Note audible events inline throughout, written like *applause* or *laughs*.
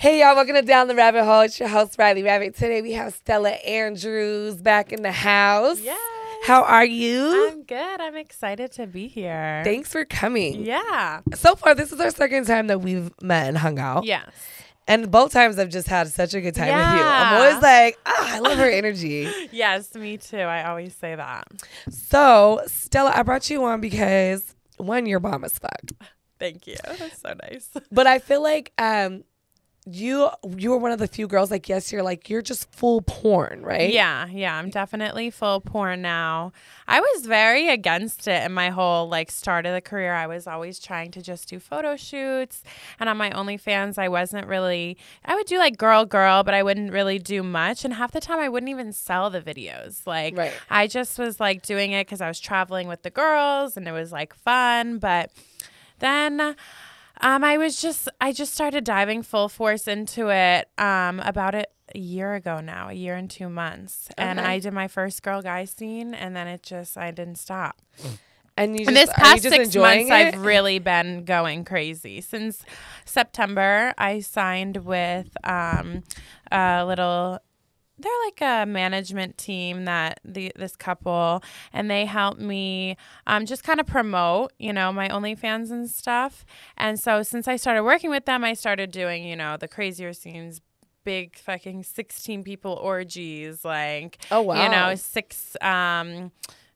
Hey y'all, welcome to Down the Rabbit Hole. It's your host Riley Rabbit. Today we have Stella Andrews back in the house. Yes. How are you? I'm good. I'm excited to be here. Thanks for coming. Yeah. So far, this is our second time that we've met and hung out. Yes. And both times I've just had such a good time with you. I'm always like, ah, I love her *laughs* energy. Yes, me too. I always say that. So, Stella, I brought you on because one, you're bomb as fuck. Thank you. That's so nice. But I feel like um you you were one of the few girls like yes you're like you're just full porn right Yeah, yeah. I'm definitely full porn now. I was very against it in my whole like start of the career. I was always trying to just do photo shoots. And on my OnlyFans, I wasn't really I would do like girl girl, but I wouldn't really do much. And half the time I wouldn't even sell the videos. Like Right. I just was like doing it because I was traveling with the girls and it was like fun. But then um, I was just I just started diving full force into it um, about it a year ago now, a year and two months, and I did my first girl guy scene, and then it just I didn't stop. and you just, And this past six months, it? I've really been going crazy. Since September, I signed with um, a little. They're like a management team that the this couple, and they help me um, just kind of promote, you know, my OnlyFans and stuff. And so since I started working with them, I started doing, you know, the crazier scenes, big fucking sixteen people orgies, like Oh, wow. you know, six um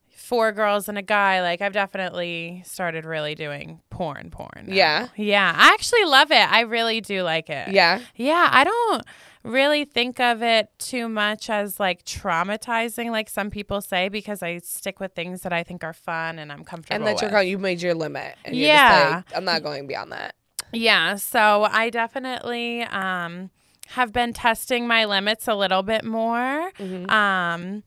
four girls and a guy like i've definitely started really doing porn porn now. Yeah? yeah i actually love it i really do like it yeah yeah i don't really think of it too much as like traumatizing like some people say because i stick with things that i think are fun and i'm comfortable and that you're going, you made your limit and you're Yeah. just like, i'm not going beyond that Yeah, so I definitely um, have been testing my limits a little bit more. Mm-hmm. Um,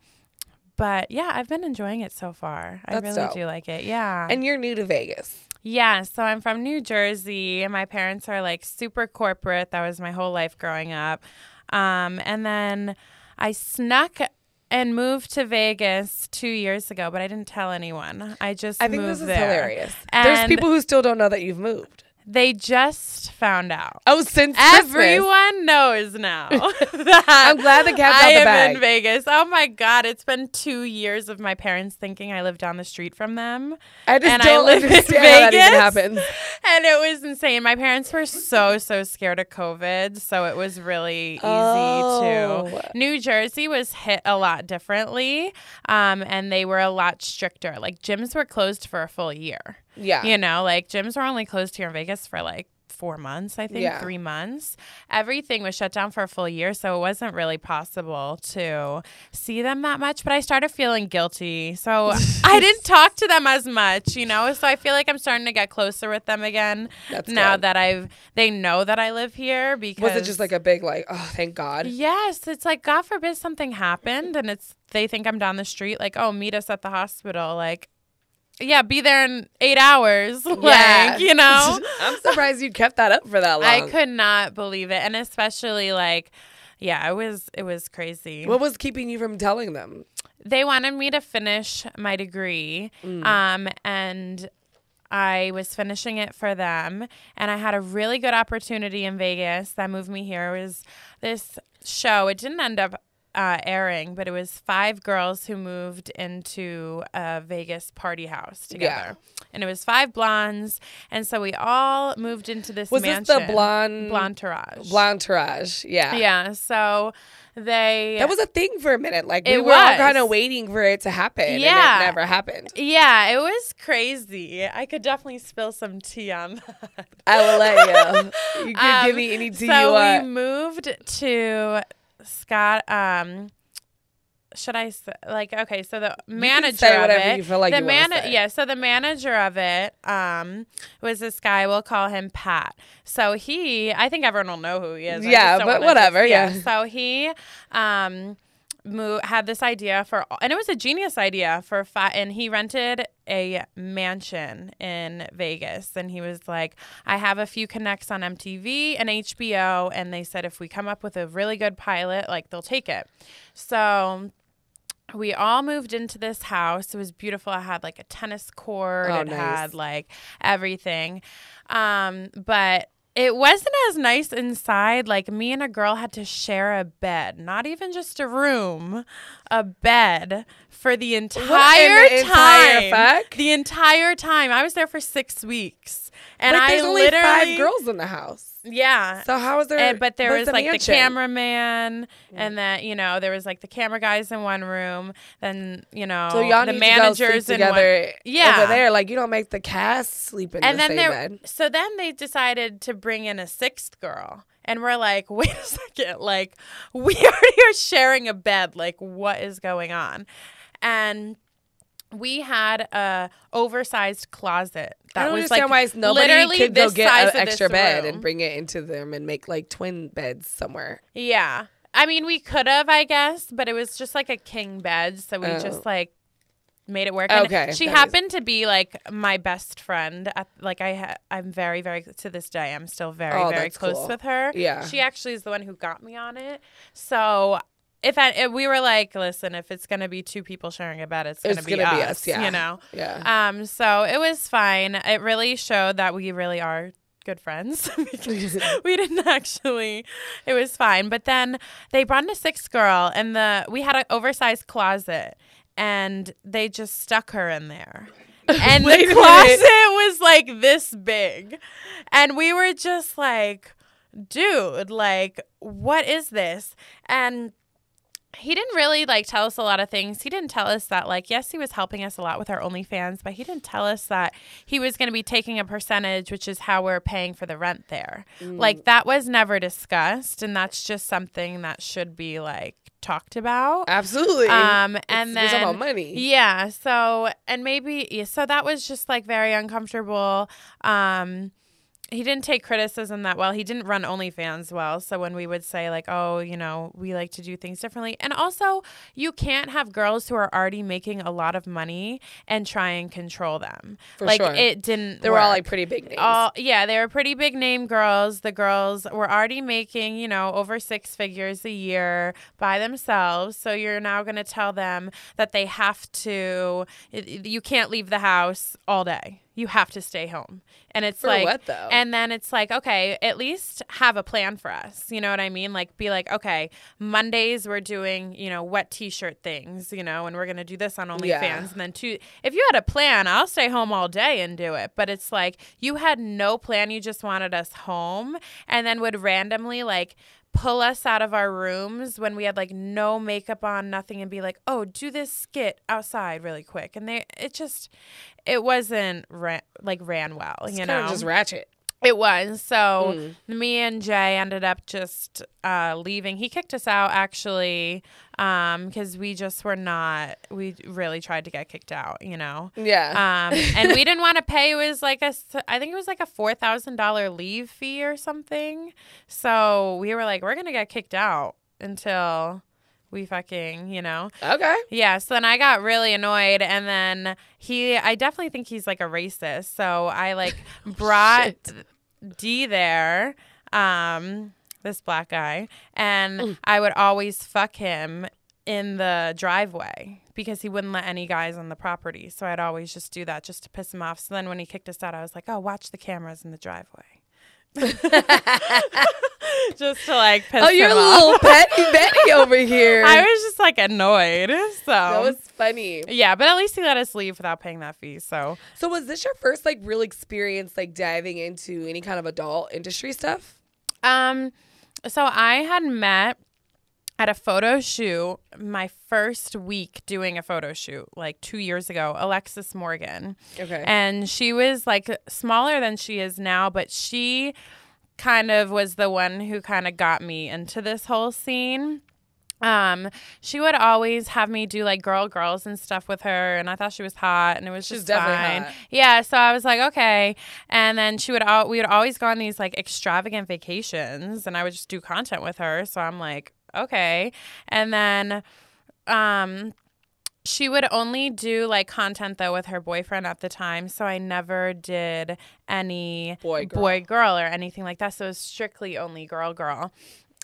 but yeah, I've been enjoying it so far. I really dope. do like it. Yeah. and you're new to vegas yeah, so I'm from New Jersey. and My parents are like super corporate. That was my whole life growing up. Um, and then I snuck and moved to Vegas two years ago, but I didn't tell anyone. I just i think moved this is there. hilarious there's people who still don't know that you've moved They just found out. oh since Christmas. Everyone knows now. *laughs* *laughs* i'm glad the cat's I out the am bag in Vegas. Oh my god, it's been two years of my parents thinking I live down the street from them, i just and I don't live in understand how that even Vegas? happens *laughs* and it was insane. My parents were so so scared of COVID, so it was really easy Oh. to. New Jersey was hit a lot differently, um, and they were a lot stricter. Like gyms were closed for a full year. Yeah You know, like gyms were only closed here in Vegas for like four months, I think, Yeah. three months. Everything was shut down for a full year, so it wasn't really possible to see them that much. But I started feeling guilty, so I *laughs* didn't talk to them as much, you know. So I feel like I'm starting to get closer with them again That's now good. that I've they know that I live here. Because was it just like a big like oh thank god Yes, it's like God forbid something happened and it's they think I'm down the street, like, oh, meet us at the hospital. Like, yeah, be there in eight hours. Yeah. *laughs* Like, you know? *laughs* i'm surprised you kept that up for that long I could not believe it. And especially like yeah, it was it was crazy. what was keeping you from telling them they wanted me to finish my degree. Um and I was finishing it for them, and I had a really good opportunity in Vegas that moved me here. It was this show. It didn't end up uh, airing, but it was five girls who moved into a Vegas party house together, and it was five blondes, and so we all moved into this. was mansion. this the blonde blonde entourage? blonde entourage yeah Yeah. So they That was a thing for a minute. Like we were all kind of waiting for it to happen. Yeah. And it never happened. Yeah, it was crazy. I could definitely spill some tea on that. I will let you. You can *laughs* give Um, me any tea so you want. we moved to Scott. Um, should I say, like okay? So the manager say of whatever it, you feel like the you wanna mana- say. yeah. So the manager of it um was this guy. We'll call him Pat. So he, I think everyone will know who he is. I Yeah, but whatever, just- yeah. So he um mo- had this idea for, and it was a genius idea for fi- and he rented a mansion in Vegas, and he was like, "I have a few connects on MTV and HBO, and they said if we come up with a really good pilot, like they'll take it." So we all moved into this house. It was beautiful. It had like a tennis court. Oh, it nice. had like everything. Um, but it wasn't as nice inside. Like me and a girl had to share a bed, not even just a room, a bed for the entire the entire time. fuck? The entire time. I was there for six weeks, and but I there's only literally five girls in the house. Yeah. So how was there? And, but there was the like the mansion? cameraman, and then you know there was like the camera guys in one room. Then you know So y'all the managers to in one. together. Yeah. over there, like you don't make the cast sleep in and the then same bed. so then they decided to bring in a sixth girl, and we're like, *laughs* wait a second, like we *laughs* already are sharing a bed. Like what is going on? And we had a oversized closet that I don't was understand like why nobody literally could go get an extra bed room. and bring it into them and make like twin beds somewhere. Yeah. I mean, we could have, I guess, but it was just like a king bed, so we Oh. just like made it work. And Okay, She that is- happened to be like my best friend. At, like I, ha- I'm very, very to this day. I'm still very, Oh, very close cool. with her. Yeah. She actually is the one who got me on it. So. If, I, if we were like, listen, if it's gonna be two people sharing a bed, it's gonna, It's be, gonna be us, us, yeah. You know. Yeah. Um. So it was fine. It really showed that we really are good friends *laughs* *laughs* we didn't actually. It was fine. But then they brought in a sixth girl, and the we had an oversized closet, and they just stuck her in there. *laughs* And the closet was like this big, and we were just like, "Dude, like, what is this?" And he didn't really like tell us a lot of things. He didn't tell us that like yes, he was helping us a lot with our OnlyFans, but he didn't tell us that he was going to be taking a percentage, which is how we're paying for the rent there. Mm. Like that was never discussed, and that's just something that should be like talked about. Absolutely. Um, and It's- then about money. yeah, so and maybe so that was just like very uncomfortable. Um he didn't take criticism that well. He didn't run OnlyFans well. So when we would say like, "Oh, you know, we like to do things differently," and also you can't have girls who are already making a lot of money and try and control them. For like sure. it didn't. They were all like pretty big names. All yeah, they were pretty big name girls. The girls were already making, you know, over six figures a year by themselves. So you're now going to tell them that they have to you can't leave the house all day. You have to stay home. And it's For like what, though? And then it's like, okay, at least have a plan for us. You know what I mean? Like be like, okay, Mondays we're doing, you know, wet t-shirt things, you know, and we're going to do this on OnlyFans Yeah. and then two if you had a plan i'll stay home all day and do it but it's like you had no plan you just wanted us home and then would randomly like pull us out of our rooms when we had like no makeup on nothing and be like oh do this skit outside really quick and they it just it wasn't ran, like ran well you kind know just ratchet. It was. So Mm. me and Jay ended up just uh, leaving. He kicked us out actually because we just were not, we really tried to get kicked out, you know? Yeah. Um, and we *laughs* didn't want to pay. It was like a, I think it was like a $4,000 leave fee or something. So we were like, we're going to get kicked out until we fucking, you know? okay. Yeah, so then I got really annoyed and then he I definitely think he's like a racist. So I like *laughs* brought D there, um, this black guy, and I would always fuck him in the driveway because he wouldn't let any guys on the property. So I'd always just do that just to piss him off. So then when he kicked us out, I was like, "Oh, watch the cameras in the driveway." *laughs* just to like piss Oh, you're a off. little *laughs* petty Betty over here. I was just like annoyed. So that was funny. yeah, but at least he let us leave without paying that fee. So So was this your first like real experience like diving into any kind of adult industry stuff? um so I had met at a photo shoot my first week doing a photo shoot like 2 years ago, Alexis Morgan. Okay. And she was like smaller than she is now, but she kind of was the one who kind of got me into this whole scene. Um, she would always have me do like girl girls and stuff with her, and I thought she was hot, and it was She's just fine. hot. Yeah, so I was like, okay. And then she would all we would always go on these like extravagant vacations, and I would just do content with her. So I'm like, okay. And then, um, she would only do like content though with her boyfriend at the time, so I never did any Boy, girl. boy girl or anything like that. So it was strictly only girl girl.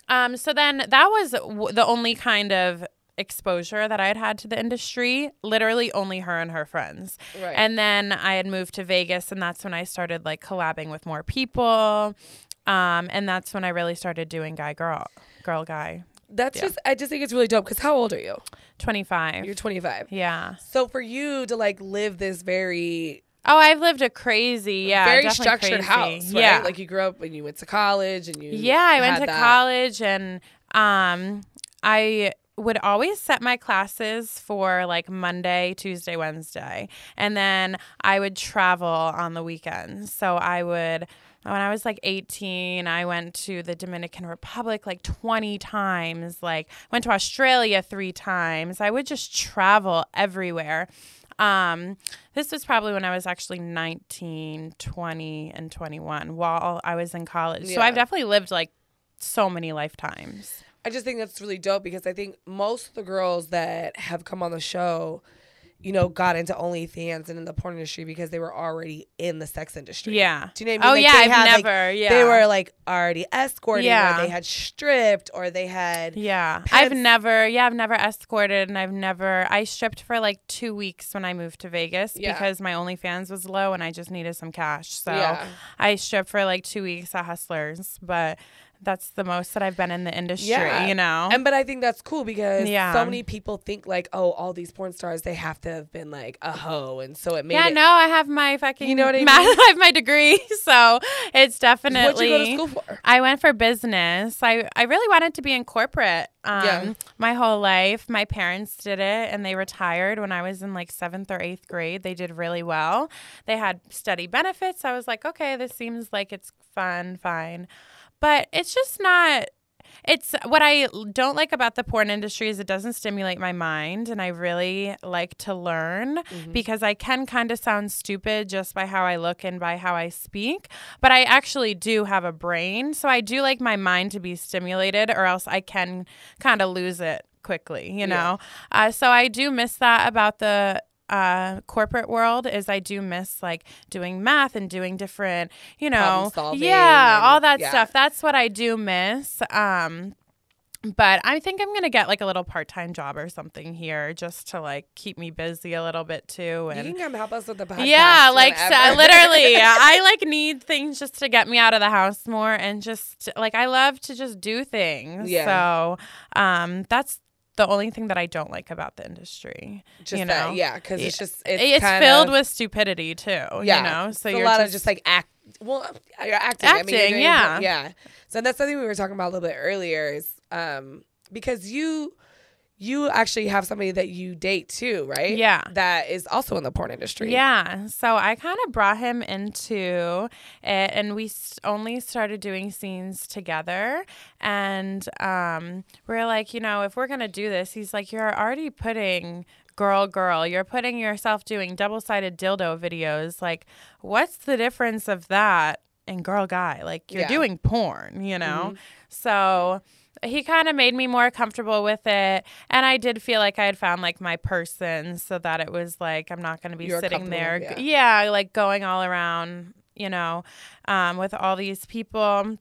Um, so then that was w- the only kind of exposure that I had had to the industry. Literally only her and her friends. Right. And then I had moved to Vegas, and that's when I started like collabing with more people. Um, and that's when I really started doing guy girl, girl guy. That's just I just think it's really dope because how old are you? 25. You're 25. yeah. So for you to like live this very Oh, I've lived a crazy, yeah, very structured crazy. house, right? Yeah. Like you grew up and you went to college and you Yeah, I went to that. college and um I would always set my classes for like Monday, Tuesday, Wednesday. And then I would travel on the weekends. So I would when I was like 18, I went to the Dominican Republic like 20 times, like went to Australia 3 times. I would just travel everywhere. Um, this was probably when I was actually 19, 20, and 21 while I was in college. So I've definitely lived like so many lifetimes. I just think that's really dope because I think most of the girls that have come on the show, you know, got into OnlyFans and in the porn industry because they were already in the sex industry. Yeah. Do you know what I Oh, mean? yeah, they I've had, like- never- yeah. They were like already escorting Yeah. or they had stripped or they had Yeah. I've never, yeah, I've never escorted and I've never, I stripped for like two weeks when I moved to Vegas Yeah. because my OnlyFans was low and I just needed some cash. So Yeah. I stripped for like two weeks at Hustlers, but that's the most that I've been in the industry, Yeah. you know? And but I think that's cool because Yeah. so many people think like, oh, all these porn stars they have to have been like a hoe, and so it made yeah, it. no, I have my fucking, You know what I *laughs* mean? I have my degree. *laughs* So it's definitely. What'd you go to school for? I went for business. I, I really wanted to be in corporate um, Yeah. my whole life. My parents did it and they retired when I was in like seventh or eighth grade. They did really well. They had study benefits. I was like, okay, this seems like it's fun, fine. But it's just not. It's what I don't like about the porn industry is it doesn't stimulate my mind, and I really like to learn because I can kind of sound stupid just by how I look and by how I speak, but I actually do have a brain, so I do like my mind to be stimulated, or else I can kind of lose it quickly, you know. Uh, so I do miss that about the uh corporate world is I do miss like doing math and doing different, you know, yeah, and- all that yeah. stuff. That's what I do miss. Um but I think I'm gonna get like a little part time job or something here just to like keep me busy a little bit too. You And can come help us with the podcast. yeah, like so, *laughs* literally, I like need things just to get me out of the house more and just like I love to just do things. Yeah. So um, that's the only thing that I don't like about the industry. just you that, know? yeah, because it's just it's, It's, filled of, with stupidity too. yeah, you know, so a lot just, of just like act. Well, you're acting. I mean, you're Acting, yeah. yeah. So that's something we were talking about a little bit earlier. Is um because you you actually have somebody that you date too, right? Yeah. that is also in the porn industry. Yeah. So I kind of brought him into it, and we only started doing scenes together. And um, we're like, you know, if we're going to do this, he's like, you're already putting girl, girl, you're putting yourself doing double sided dildo videos. Like, what's the difference of that and girl, guy? Like, you're Yeah. Mm-hmm. doing porn, you know? So he kind of made me more comfortable with it and i did feel like i had found like my person so that it was like i'm not going to be You're sitting there yeah. yeah. like going all around you know um, with all these people um,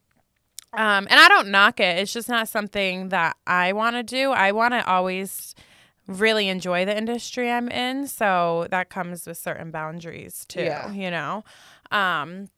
and i don't knock it it's just not something that i want to do i want to always really enjoy the industry i'm in so that comes with certain boundaries too Yeah. you know um,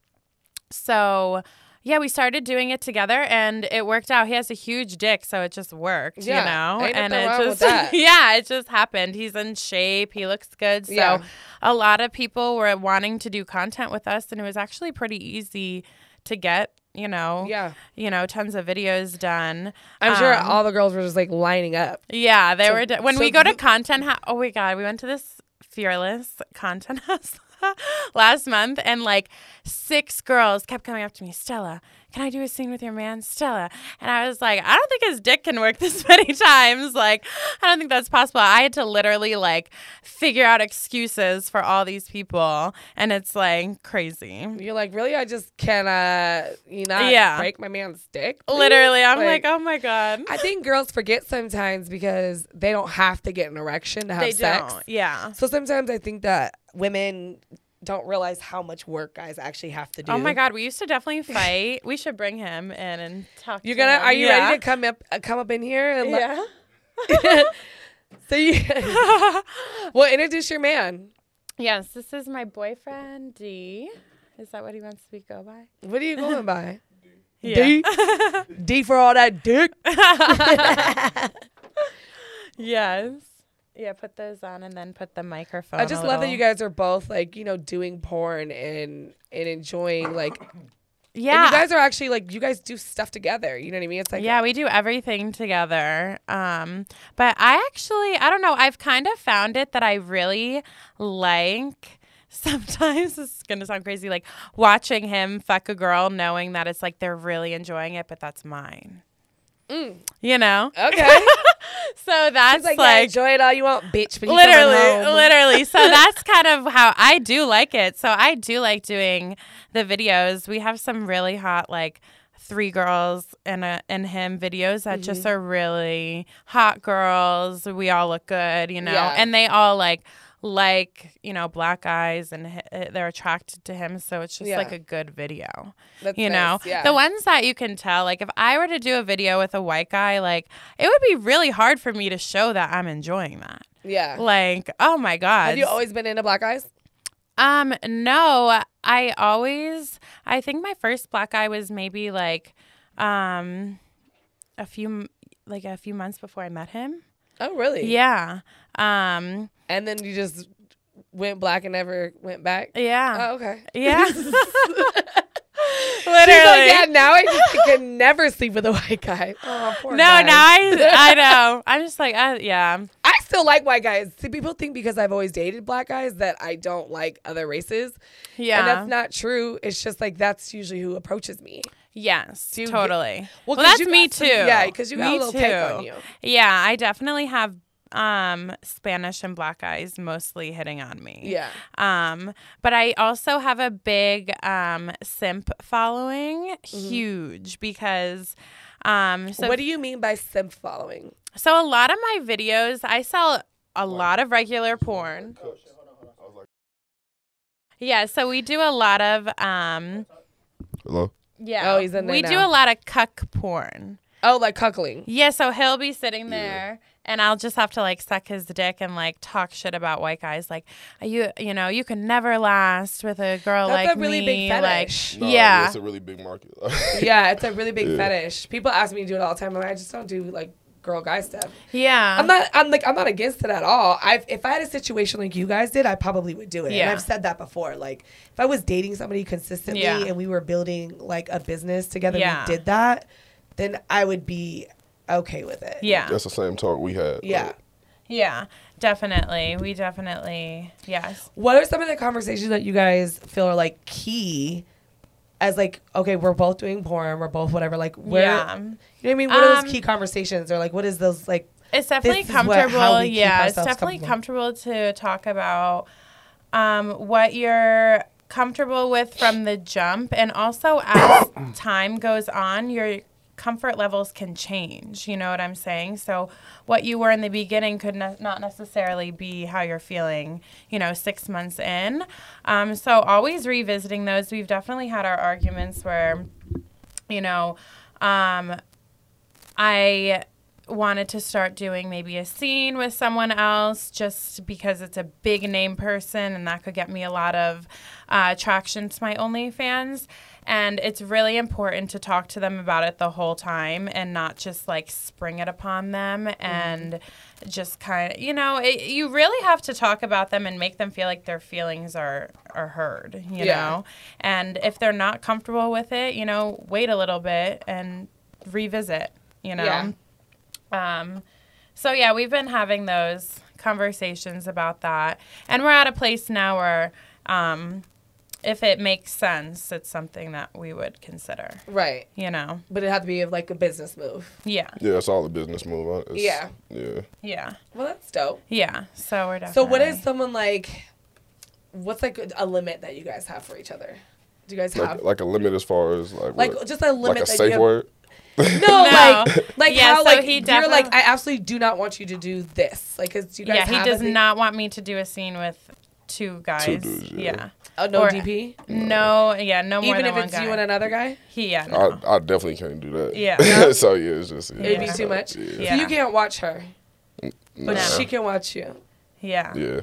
so yeah, we started doing it together and it worked out. He has a huge dick, so it just worked, Yeah, you know? and it just. *laughs* Yeah, it just happened. He's in shape, he looks good. So Yeah. a lot of people were wanting to do content with us and it was actually pretty easy to get, you know. yeah. You know, tons of videos done. I'm sure Um, all the girls were just like lining up. yeah, they So- were. d when so we go to content, ho- oh my god, we went to this fearless content *laughs* house *laughs* last month, and like six girls kept coming up to me, Stella. Can I do a scene with your man, Stella? And I was like, I don't think his dick can work *laughs* this many times. Like, I don't think that's possible. I had to literally like figure out excuses for all these people, and it's like crazy. You're like, really? I just can't, uh, you know, Yeah. break my man's dick? please?" Literally, I'm like, oh my god. I think girls forget sometimes because they don't have to get an erection to have They sex. don't. Yeah. So sometimes I think that women don't realize how much work guys actually have to do. Oh my god, we used to definitely fight. we should bring him in and talk. You're gonna? him. Are you Yeah. ready to come up? Uh, come up in here? Yeah. *laughs* *laughs* so you. *laughs* well, introduce your man. yes, this is my boyfriend D. Is that what he wants to be go by? What are you going by? D. D for all that dick. Yes. Yeah, put those on and then put the microphone. I just love that you guys are both like, you know, doing porn and and enjoying like Yeah. and you guys are actually like you guys do stuff together. You know what I mean? It's like yeah, we do everything together. Um, but I actually, I don't know. I've kind of found it that I really like. *laughs* Sometimes this is gonna sound crazy, like watching him fuck a girl, knowing that it's like they're really enjoying it, but that's mine. You know. Okay. *laughs* So that's like, like, yeah, enjoy it all you want, bitch. But literally *laughs* literally so that's kind of how i do like it so i do like doing the videos we have some really hot like three girls and a and him videos that just Mm-hmm. are really hot girls we all look good you know Yeah. and they all like like you know black guys and they're attracted to him so it's just Yeah. like a good video That's you nice, know yeah. the ones that you can tell like if i were to do a video with a white guy like it would be really hard for me to show that i'm enjoying that Yeah. like, oh my god. Have you always been into black eyes? Um, no. I always I think my first black guy was maybe like um a few like a few months before I met him. Oh, really? Yeah. Um And then you just went black and never went back. yeah. Oh, okay. Yeah. *laughs* *laughs* She's Literally. like, yeah, now I just can never sleep with a white guy. *laughs* Oh, poor no, guy. now I I know. I'm just like, uh, yeah. I still like white guys. See, people think because I've always dated black guys that I don't like other races. Yeah. And that's not true. It's just like that's usually who approaches me. Yes, you get- totally. Well, Well, 'cause that's you me got too. yeah, because you got a Me little kick on you. Yeah, I definitely have um Spanish and black eyes mostly hitting on me. Yeah. Um, but I also have a big um simp following, Mm-hmm. huge because um so what do you mean by simp following? so a lot of my videos I sell a lot of regular porn. Yeah, so we do a lot of um Hello. Yeah. Oh, he's in there We do a lot of cuck porn. Oh, like cuckling. Yeah, so he'll be sitting there and I'll just have to like suck his dick and like talk shit about white guys like you you know, you can never last with a girl That's like a really me. big fetish. No, yeah. it's a really big market. *laughs* yeah, it's a really big Yeah. fetish. People ask me to do it all the time. and I just don't do like girl guy stuff. Yeah. I'm not. I'm like. I'm not against it at all. I if I had a situation like you guys did, I probably would do it. And Yeah. I've said that before. Like if I was dating somebody consistently Yeah. and we were building like a business together, Yeah. we did that, then I would be okay with it. yeah. That's the same talk we had. Yeah. Yeah. Definitely. We definitely yes. What are some of the conversations that you guys feel are like key? As like, okay, we're both doing porn, we're both whatever. Like, where, Yeah. you know what I mean? What are Um, those key conversations, or like, what is those like? It's definitely what- comfortable. we yeah, it's definitely comfortable. comfortable to talk about um, what you're comfortable with from the jump, and also as *coughs* time goes on, your comfort levels can change. You know what I'm saying? So what you were in the beginning could ne- not necessarily be how you're feeling. You know, six months in. Um, so always revisiting those. We've definitely had our arguments where, you know. Um, I wanted to start doing maybe a scene with someone else just because it's a big name person and that could get me a lot of uh, to my OnlyFans. And it's really important to talk to them about it the whole time and not just like spring it upon them and just kind of, you know, it, you really have to talk about them and make them feel like their feelings are, are heard, you Yeah. know? And if they're not comfortable with it, you know, wait a little bit and revisit, you know? Yeah. Um, so yeah, we've been having those conversations about that, and we're at a place now where, um, if it makes sense, it's something that we would consider. Right. You know? But it had to be like a business move. Yeah, Yeah, it's all a business move. It's- Yeah. Yeah. yeah, Well, that's dope. yeah. So we're definitely. So, what is someone like? What's like a limit that you guys have for each other? Do you guys have Like, like a limit as far as like like what? just a limit like a that safe you have? word. *laughs* No, No. like like Yeah, how so like he you're like I absolutely do not want you to do this. Like, cause you guys Yeah, he does a not want me to do a scene with two guys. dudes, yeah. yeah. Oh, no or- DP. No, yeah, no more Even than if one it's guy. you and another guy, he, yeah, no. I, I definitely can't do that. Yeah. *laughs* so yeah, it's just yeah, it'd be too much. Yeah. So you can't watch her, but No. she can watch you. Yeah. Yeah.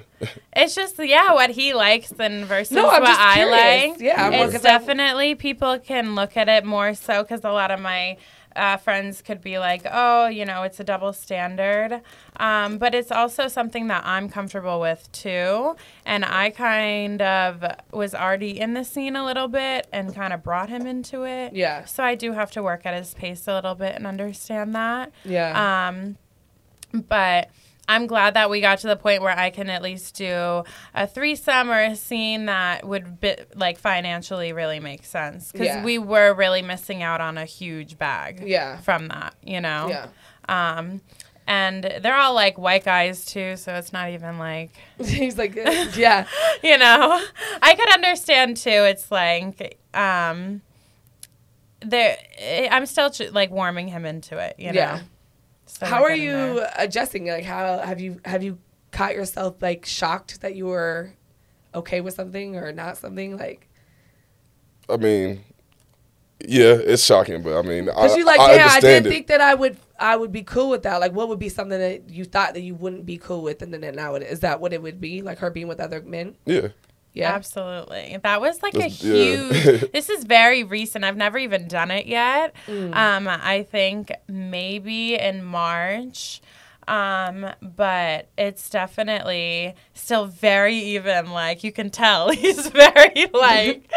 It's just yeah, what he likes and versus No, what I like. Yeah, I'm it's definitely people can look at it more so because a lot of my uh, friends could be like, oh, you know, it's a double standard, um, but it's also something that I'm comfortable with too. And I kind of was already in the scene a little bit and kind of brought him into it. Yeah. So I do have to work at his pace a little bit and understand that. Yeah. Um, but I'm glad that we got to the point where I can at least do a threesome or a scene that would be, like financially really make sense because Yeah. we were really missing out on a huge bag. Yeah. From that, you know. Yeah. Um, and they're all like white guys too, so it's not even like *laughs* He's like, uh, yeah. *laughs* you know. I could understand too. It's like um, there. I'm still ch- like warming him into it. You know. Yeah. Still How are you there. adjusting? Like, how have you have you caught yourself like shocked that you were okay with something or not something? Like, I mean, yeah, it's shocking, but I mean, I, because you like, I yeah, I understand didn't it. think that I would I would be cool with that. Like, what would be something that you thought that you wouldn't be cool with, and then now it is that what it would be? Like her being with other men? yeah. Yeah. Absolutely. That was like a That's- yeah. huge. *laughs* this is very recent. I've never even done it yet. Mm. Um, I think maybe in March. Um, but it's definitely still very even. Like you can tell, *laughs* he's very like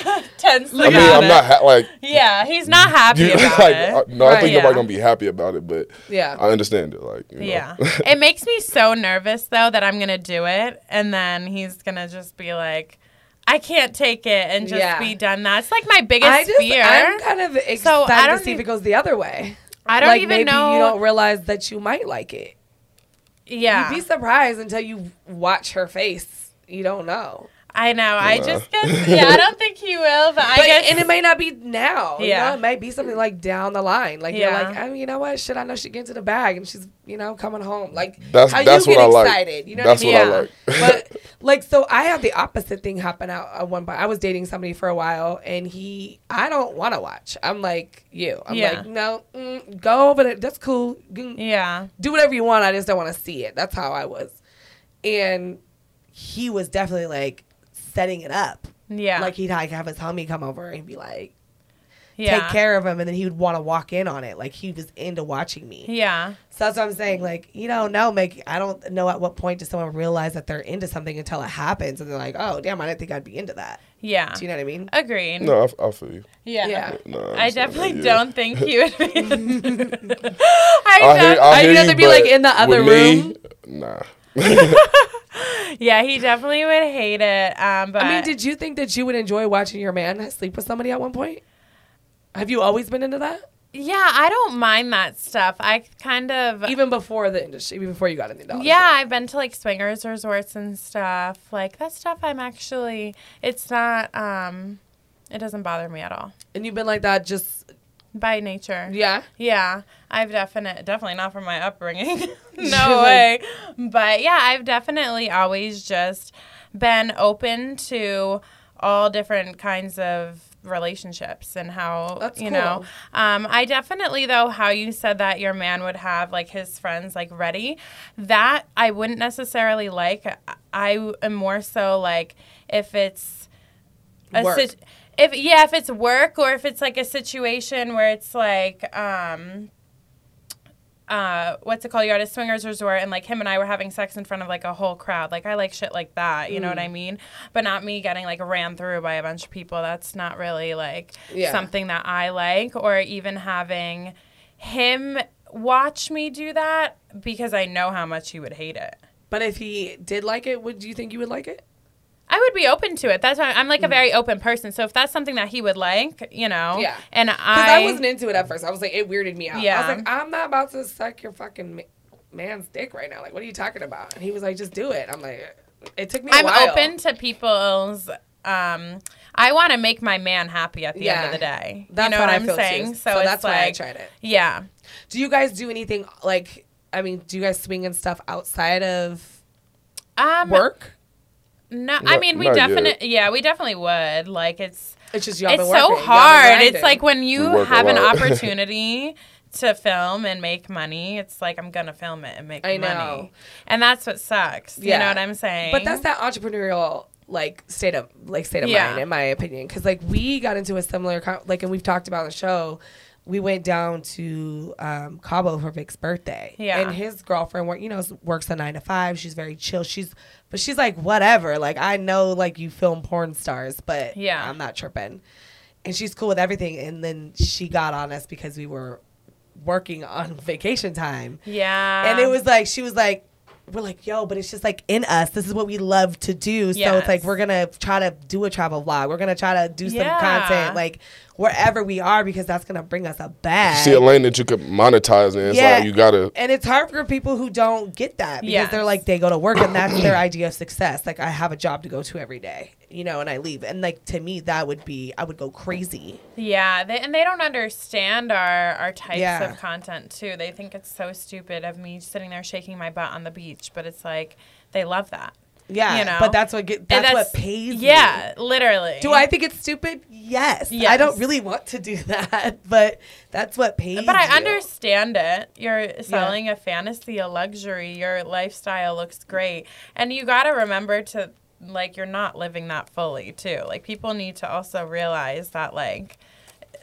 *laughs* tense. I mean, I'm it. not ha- like. Yeah, he's not *laughs* happy You, about like, it. uh, no, I think Yeah. nobody's gonna be happy about it, but Yeah. I understand it. Like, you know. Yeah. it makes me so nervous though that I'm going to do it and then he's going to just be like I can't take it and just Yeah. be done. That's like my biggest I just, fear. I'm kind of excited So, I to don't see if it goes the other way. I don't like even know. you don't realize that you might like it. yeah. You'd be surprised until you watch her face. You don't know. I know. I Nah. just guess yeah, I don't think he will, but, I But, guess and it may not be now. Yeah. You know, it may be something like down the line. Like Yeah. you're like, I mean, you know what? Shit, I know she get into the bag and she's, you know, coming home. Like That's how that's you what get I like. excited. You know that's what I mean? what I like. but *laughs* like so I had the opposite thing happen out at one point. I was dating somebody for a while and he I don't want to watch. I'm like you. I'm Yeah. like, no, mm, go over there. That's cool. Yeah. do whatever you want. I just don't want to see it. That's how I was. And he was definitely like setting it up. Yeah. Like he'd like have his homie come over and be like, yeah. take care of him, and then he would want to walk in on it. Like he was into watching me. Yeah. So that's what I'm saying. Like you don't know, make I don't know at what point does someone realize that they're into something until it happens, and they're like, oh damn, I didn't think I'd be into that. Yeah. Do you know what I mean? Agreed. no, I, I feel you. Yeah. Yeah. No, I definitely that, yeah. don't think he would be. *laughs* I, I hear, def- I I'd hear rather you, be, like, in the other with me, room. Nah. *laughs* *laughs* yeah, he definitely would hate it. Um, but I mean, did you think that you would enjoy watching your man sleep with somebody at one point? Have you always been into that? Yeah, I don't mind that stuff. I kind of Even before the industry, even before you got into the? Yeah, I've been to like swingers resorts and stuff. Like that stuff I'm actually it's not um it doesn't bother me at all. And you've been like that just, By nature. yeah? Yeah, I've definitely definitely not from my upbringing. *laughs* *laughs* no way. But yeah, I've definitely always just been open to all different kinds of relationships and how That's you cool. know um i definitely though how you said that your man would have like his friends like ready that i wouldn't necessarily like i am more so like if it's a Work. If yeah if it's work or if it's like a situation where it's like um uh what's it called you're at a swingers resort and like him and i were having sex in front of like a whole crowd like i like shit like that you know what Mm. i mean but not me getting like ran through by a bunch of people that's not really like Yeah. something that i like or even having him watch me do that because i know how much he would hate it But if he did like it, would you think you would like it? I would be open to it. That's why I'm like a very open person. So if that's something that he would like, you know, Mm. Yeah. and Because I, I, wasn't into it at first. I was like, it weirded me out. Yeah. I was like, I'm not about to suck your fucking ma- man's dick right now. Like, what are you talking about? And he was like, just do it. I'm like, it took me a I'm while. open to people's. Um, I want to make my man happy at the end of the day. That's you know what I'm saying? So it's that's why I tried it. Yeah. Do you guys do anything like, I mean, do you guys swing and stuff outside of Um, work? No, I mean we not definitely. Yeah, we definitely would. Like it's. It's just y'all it's been so working. Y'all been hard. It's like when you We work a have an *laughs* opportunity to film and make money, it's like I'm gonna film it and make I money. know. And that's what sucks. You know what I'm saying? But that's that entrepreneurial like state of like state of Yeah. mind, in my opinion. Because like we got into a similar like, and we've talked about on the show. We went down to um, Cabo for Vic's birthday, Yeah. and his girlfriend, work, you know, works a nine to five. She's very chill. She's, but she's like, whatever. Like I know, like you film porn stars, but Yeah. I'm not tripping. And she's cool with everything. And then she got on us because we were working on *laughs* vacation time. yeah. And it was like she was like, we're like, yo, but it's just like in us. This is what we love to do. So it's like we're gonna try to do a travel vlog. We're gonna try to do some Yeah. content like wherever we are because that's gonna bring us a bag. See a lane that you could monetize in. It's Yeah. like you gotta. and it's hard for people who don't get that because Yes. they're like they go to work and that's their *coughs* idea of success. Like I have a job to go to every day, you know, and I leave. And like to me, that would be I would go crazy. Yeah, they, and they don't understand our our types Yeah. of content too. They think it's so stupid of me sitting there shaking my butt on the beach, but it's like they love that. Yeah, You know? but that's what get, And that's, what pays. me. Yeah, literally. Do I think it's stupid? Yes. I don't really want to do *laughs* that, but that's what pays. But I you. understand it. You're selling a fantasy, a luxury. Your lifestyle looks great, and you got to remember to like you're not living that fully too. Like people need to also realize that like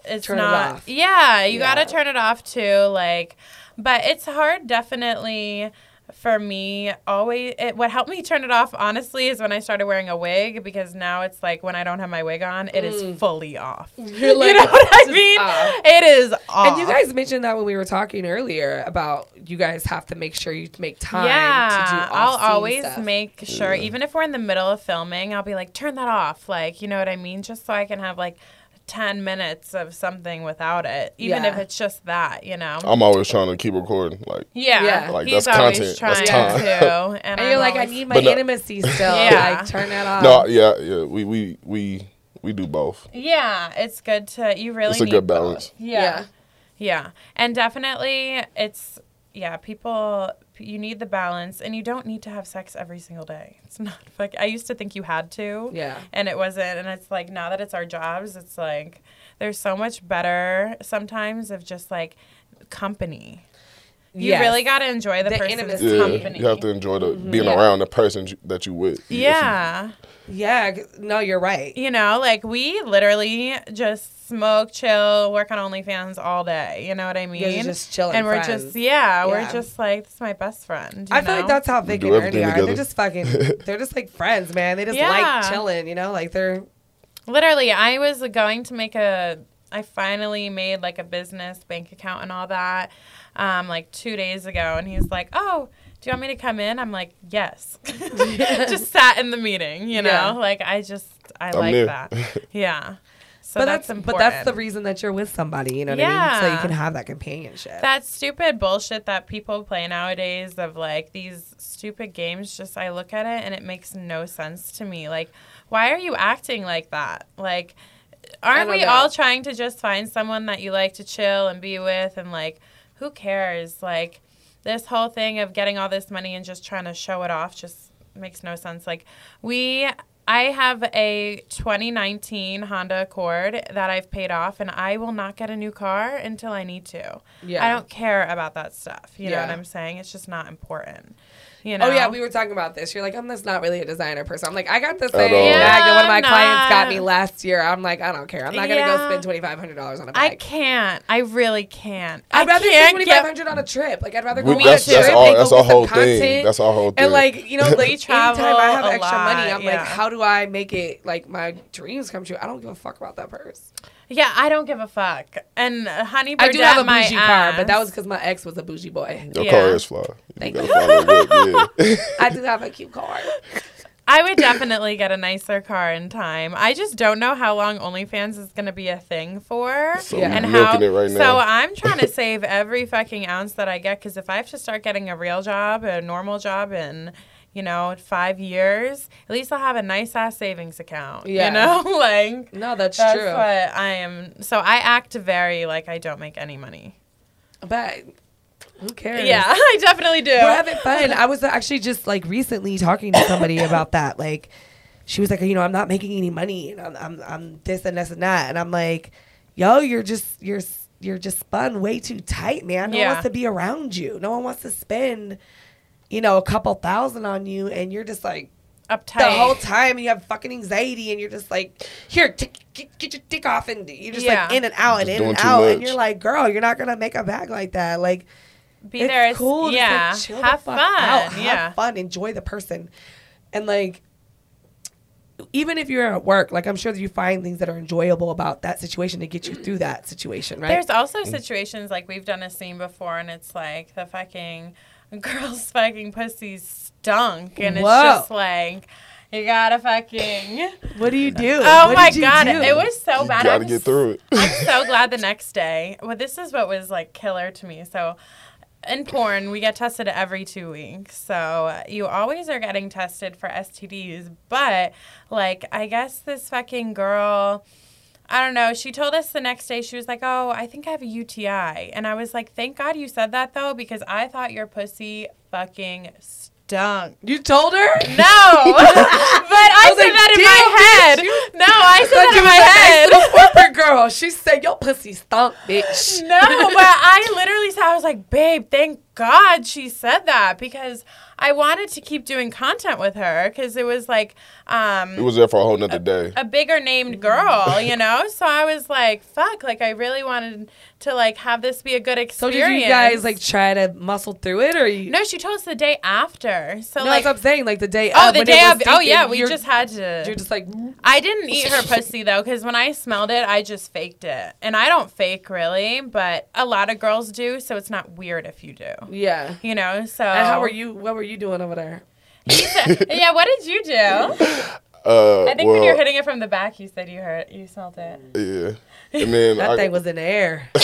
it's Turn it not. off. Yeah, you Yeah. got to turn it off too. Like, but it's hard, definitely. For me, always it, what helped me turn it off honestly is when I started wearing a wig because now it's like when I don't have my wig on, it is fully off. *laughs* Mm. You're like, you know what I mean? off. It is off. And you guys mentioned that when we were talking earlier about you guys have to make sure you make time yeah, to do I'll always stuff. make sure, even if we're in the middle of filming, I'll be like, turn that off. Like, you know what I mean? Just so I can have like 10 minutes of something without it, even Yeah. if it's just that, you know? I'm always trying to keep recording. Like yeah. Yeah. Like, he's that's always content. trying That's time. to. *laughs* And, and you're I'm like, I need my no- intimacy still. *laughs* Yeah. Like, turn that off. no, yeah, yeah. We we we we do both. Yeah, it's good to, you really It's a need good both. balance. Yeah. Yeah. Yeah. And definitely it's yeah, people you need the balance and you don't need to have sex every single day. *laughs* It's not like I used to think you had to. Yeah. And it wasn't and it's like now that it's our jobs, it's like there's so much better sometimes of just like company. You Yes. really got to enjoy the, The person's intimacy. Yeah, company. you have to enjoy the mm-hmm. being Yeah. around the person that you with. yeah. Yeah, No, you're right. You know, like we literally just smoke, chill, work on OnlyFans all day. You know what I mean? Yeah, you're just chilling and we're friends. just yeah, we're just like this is my best friend. you I feel like that's how Vic and Ernie everything are. together. They're just fucking. *laughs* they're just like friends, man. They just Yeah. like chilling. You know, like they're. literally. I was going to make a. I finally made like a business bank account and all that, um, like two days ago, and he's like, "Oh, do you want me to come in?" I'm like, "Yes." *laughs* just sat in the meeting, you know. Yeah. Like I just I I'm like there. that. *laughs* Yeah. So but that's, that's, important. but that's the reason that you're with somebody. You know what I mean? So you can have that companionship. that stupid bullshit that people play nowadays of like these stupid games just I look at it and it makes no sense to me. Like why are you acting like that? Like aren't don't we know. all trying to just find someone that you like to chill and be with and like who cares? Like this whole thing of getting all this money and just trying to show it off just makes no sense. Like we I have a 2019 Honda Accord that I've paid off, and I will not get a new car until I need to. Yeah. I don't care about that stuff. You know what I'm saying? It's just not important. You know? Oh yeah, we were talking about this. You're like, I'm just not really a designer person. I'm like, I got this At same all. bag that one of my Yeah, clients got me last year. I'm like, I don't care. I'm not gonna go spend twenty five hundred dollars on a I bag. I can't. I really can't. I'd rather spend can't twenty get on a trip. Like I'd rather go We, on that's a that's trip all. and go That's get our whole thing. That's our whole thing. And like you know, like *laughs* anytime travel I have a extra money, I'm yeah. like, how do I make it like my dreams come true? I don't give a fuck about that purse. Yeah, I don't give a fuck. And uh, Honey I do have a my bougie car, but that was because my ex was a bougie boy. Your yeah. car is fly. Thank gotta you. follow it. Yeah. *laughs* *laughs* I do have a cute car. *laughs* I would definitely get a nicer car in time. I just don't know how long OnlyFans is going to be a thing for, So Yeah. we and milking how. it right so. I'm trying to save every fucking ounce that I get because if I have to start getting a real job, a normal job in, you know, five years, at least I'll have a nice ass savings account. Yeah. You know, *laughs* like No, that's, that's true. what I am. So I act very like I don't make any money. But who cares? Yeah, *laughs* I definitely do. We're having fun. I was actually just like recently talking to somebody *laughs* about that. Like, she was like, you know, I'm not making any money, and I'm, I'm, I'm this and this and that, and I'm like, yo, you're just, you're, you're just spun way too tight, man. No Yeah. one wants to be around you. No one wants to spend, you know, a couple thousand on you, and you're just like Uptight. the whole time you have fucking anxiety, and you're just like, here, tick, get, get your dick off, and you're just Yeah. like in and out and Just in and doing too out, and you're like, girl, you're not gonna make a bag like that, like. Be it's there. It's cool. Just, like, Yeah. chill the Have fuck fun. out. Have Yeah. fun. Enjoy the person, and like, even if you're at work, like I'm sure that you find things that are enjoyable about that situation to get you through that situation, right? There's also mm. situations like we've done a scene before, and it's like the fucking *laughs* girl's fucking pussy stunk, and it's just like you gotta fucking. what do you do? Oh What my did you god, do? it was so You bad. gotta I'm get through it. I'm *laughs* so glad the next day. Well, this is what was like killer to me. So, in porn, we get tested every two weeks. So, you always are getting tested for STDs. But, like, I guess this fucking girl. I don't know. She told us the next day, she was like, Oh, I think I have a UTI. And I was like, Thank God you said that, though, because I thought your pussy fucking stunk. You told her? No, *laughs* but I, was said like, that in my head. No, I said that in my nice head. corporate girl. She said your pussy stunk, bitch. No, but I literally said, I was like, babe, thank God she said that because I wanted to keep doing content with her because it was like um, It was there for a whole nother day. a bigger named girl, you *laughs* know? So I was like, fuck, like I really wanted to like have this be a good experience. So did you guys like try to muscle through it, or you? No, she told us the day after. So No, like, that's what I'm saying. Like the day. oh, the day was of. Oh yeah, we just had to. You're just like. I didn't eat her pussy though, because when I smelled it, I just faked it, and I don't fake really, but a lot of girls do, so it's not weird if you do. Yeah. You know, so And how were you? What were you doing over there? yeah, what did you do? *laughs* Uh, I think well, when you're hitting it from the back, you said you heard you smelled it. Yeah. And then *laughs* That I, thing was in the air. *laughs*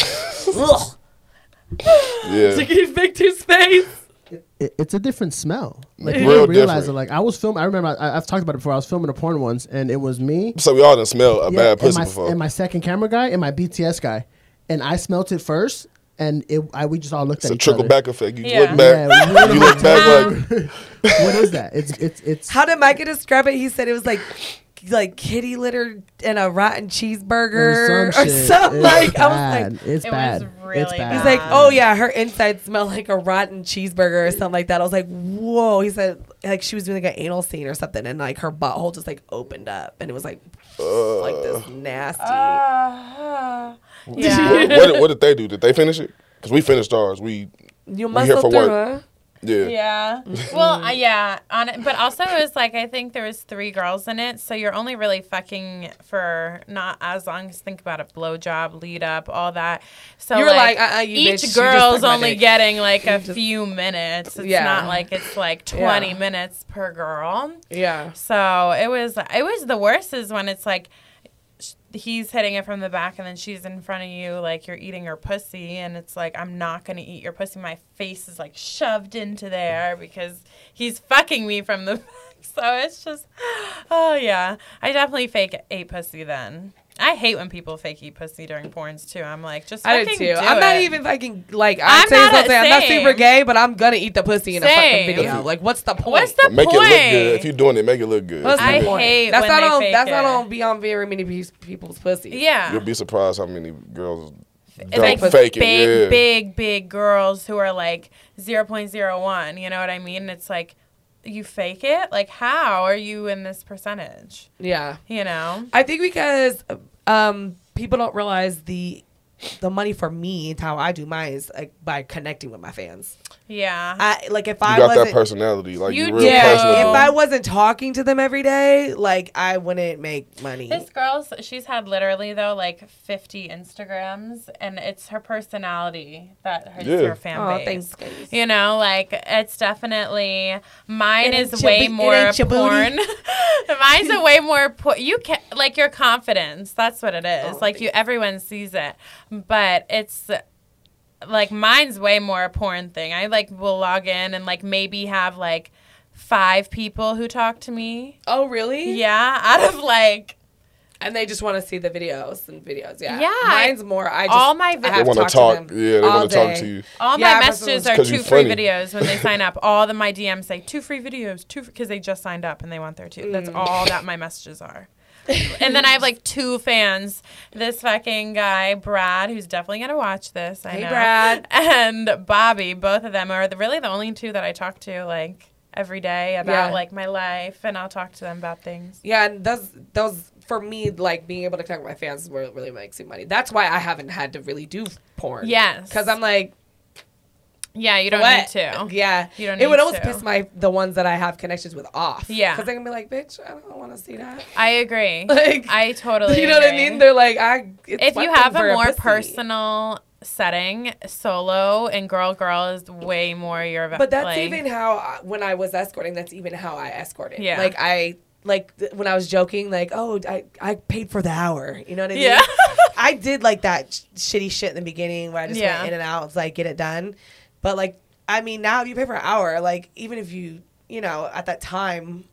Yeah. Look at Victor's face. it, it's a different smell. Like Real you don't realize different. it. Like I was filming. I remember I, I've talked about it before. I was filming a porn once, and it was me, So we all done smell a yeah, bad and pussy my, before. and my second camera guy, and my BTS guy, and I smelt it first, and it. I we just all looked it's at a each trickle back effect. You Yeah. look back. Yeah, you look back like *laughs* what is that? It's it's it's. How did Micah describe it? He said it was like like kitty litter and a rotten cheeseburger or or some shit. something It's *laughs* like. I was like, it's It bad. was really it's bad. he's like, oh yeah, her insides smell like a rotten cheeseburger or something like that. I was like, whoa. He said like she was doing like an anal scene or something, and like her butthole just like opened up, and it was like like this nasty. Uh, what, *laughs* yeah. what, what did they do? Did they finish it? Because we finished ours. We you we here for through, work. huh? Yeah. Yeah. Well, uh, yeah. On it, but also it was like I think there was three girls in it, so you're only really fucking for not as long as think about it, blowjob, lead up, all that. So You were like, uh-uh, you each you just girl's sucked only getting like *laughs* a just- few minutes. It's Yeah. not like it's like Yeah. 20 minutes per girl. Yeah. So it was it was the worst is when it's like sh- he's hitting it from the back and then she's in front of you like you're eating her pussy and it's like I'm not gonna eat your pussy. My face is like shoved into there because he's fucking me from the *laughs* back. So it's just oh yeah. I definitely fake ate pussy then. I hate when people fake eat pussy during porns too. I'm like just I fucking do too. do I'm not even fucking like I I'm say not a- something. I'm not super gay, but I'm gonna eat the pussy in a Same. fucking video. Like, what's the point? What's the Make point? it look good. If you're doing it, make it look good. What's the I point? hate that's when not they on. fake That's not on. Be on very many people's pussy. yeah. You'll be surprised how many girls It's don't like fake it. big, yeah. big, big girls who are like 0.01. You know what I mean? It's like you fake it. Like how are you in this percentage? Yeah. You know? I think because um, people don't realize the the money for me and how I do mine is like by connecting with my fans. Yeah. I like if You I got wasn't that personality. Like You you real do. yeah, personable. if I wasn't talking to them every day, like I wouldn't make money. This girl's she's had literally though like 50 Instagrams and it's her personality that her, Yeah. her fan Oh, base. thanks, guys. You know, like it's definitely mine It is way bo- more ain't porn. *laughs* Mine's a *laughs* way more po- you can like your confidence. That's what it is. Oh, like you everyone sees it. But it's like mine's way more a porn thing. I like will log in and like maybe have like five people who talk to me. oh really? Yeah, out of like And they just want to see the videos and videos. Yeah. Yeah, Mine's more. I just all my I they have want to talk talk. them Yeah, they all want to talk to you. All Yeah, my messages are two free funny. videos when they *laughs* sign up. All the my DMs say two free videos, two because they just signed up and they want their two. That's Mm. all that my messages are. And then I have like two fans. This fucking guy, Brad, who's definitely gonna watch this. I Hey, know. Brad. And Bobby. Both of them are the, really the only two that I talk to like every day about Yeah. like my life, and I'll talk to them about things. Yeah, and those those for me, like being able to connect with my fans is what really makes me money. That's why I haven't had to really do porn. Yes. because I'm like, Yeah, you don't what? need to. Yeah, You don't It would always to. piss my the ones that I have connections with off. Yeah. because they're gonna be like, bitch, I don't want to see that. I agree. *laughs* Like, I totally. you know what I mean? They're like, I. It's if you have a more pussy. personal setting, solo and girl girl is way more your. But that's like, even how when I was escorting. That's even how I escorted. Yeah. Like I like th- when I was joking, like oh I I paid for the hour. You know what I mean? Yeah. I did like that sh- shitty shit in the beginning where I just Yeah. went in and out, it's like get it done. But like I mean now if you pay for an hour, like even if you you know at that time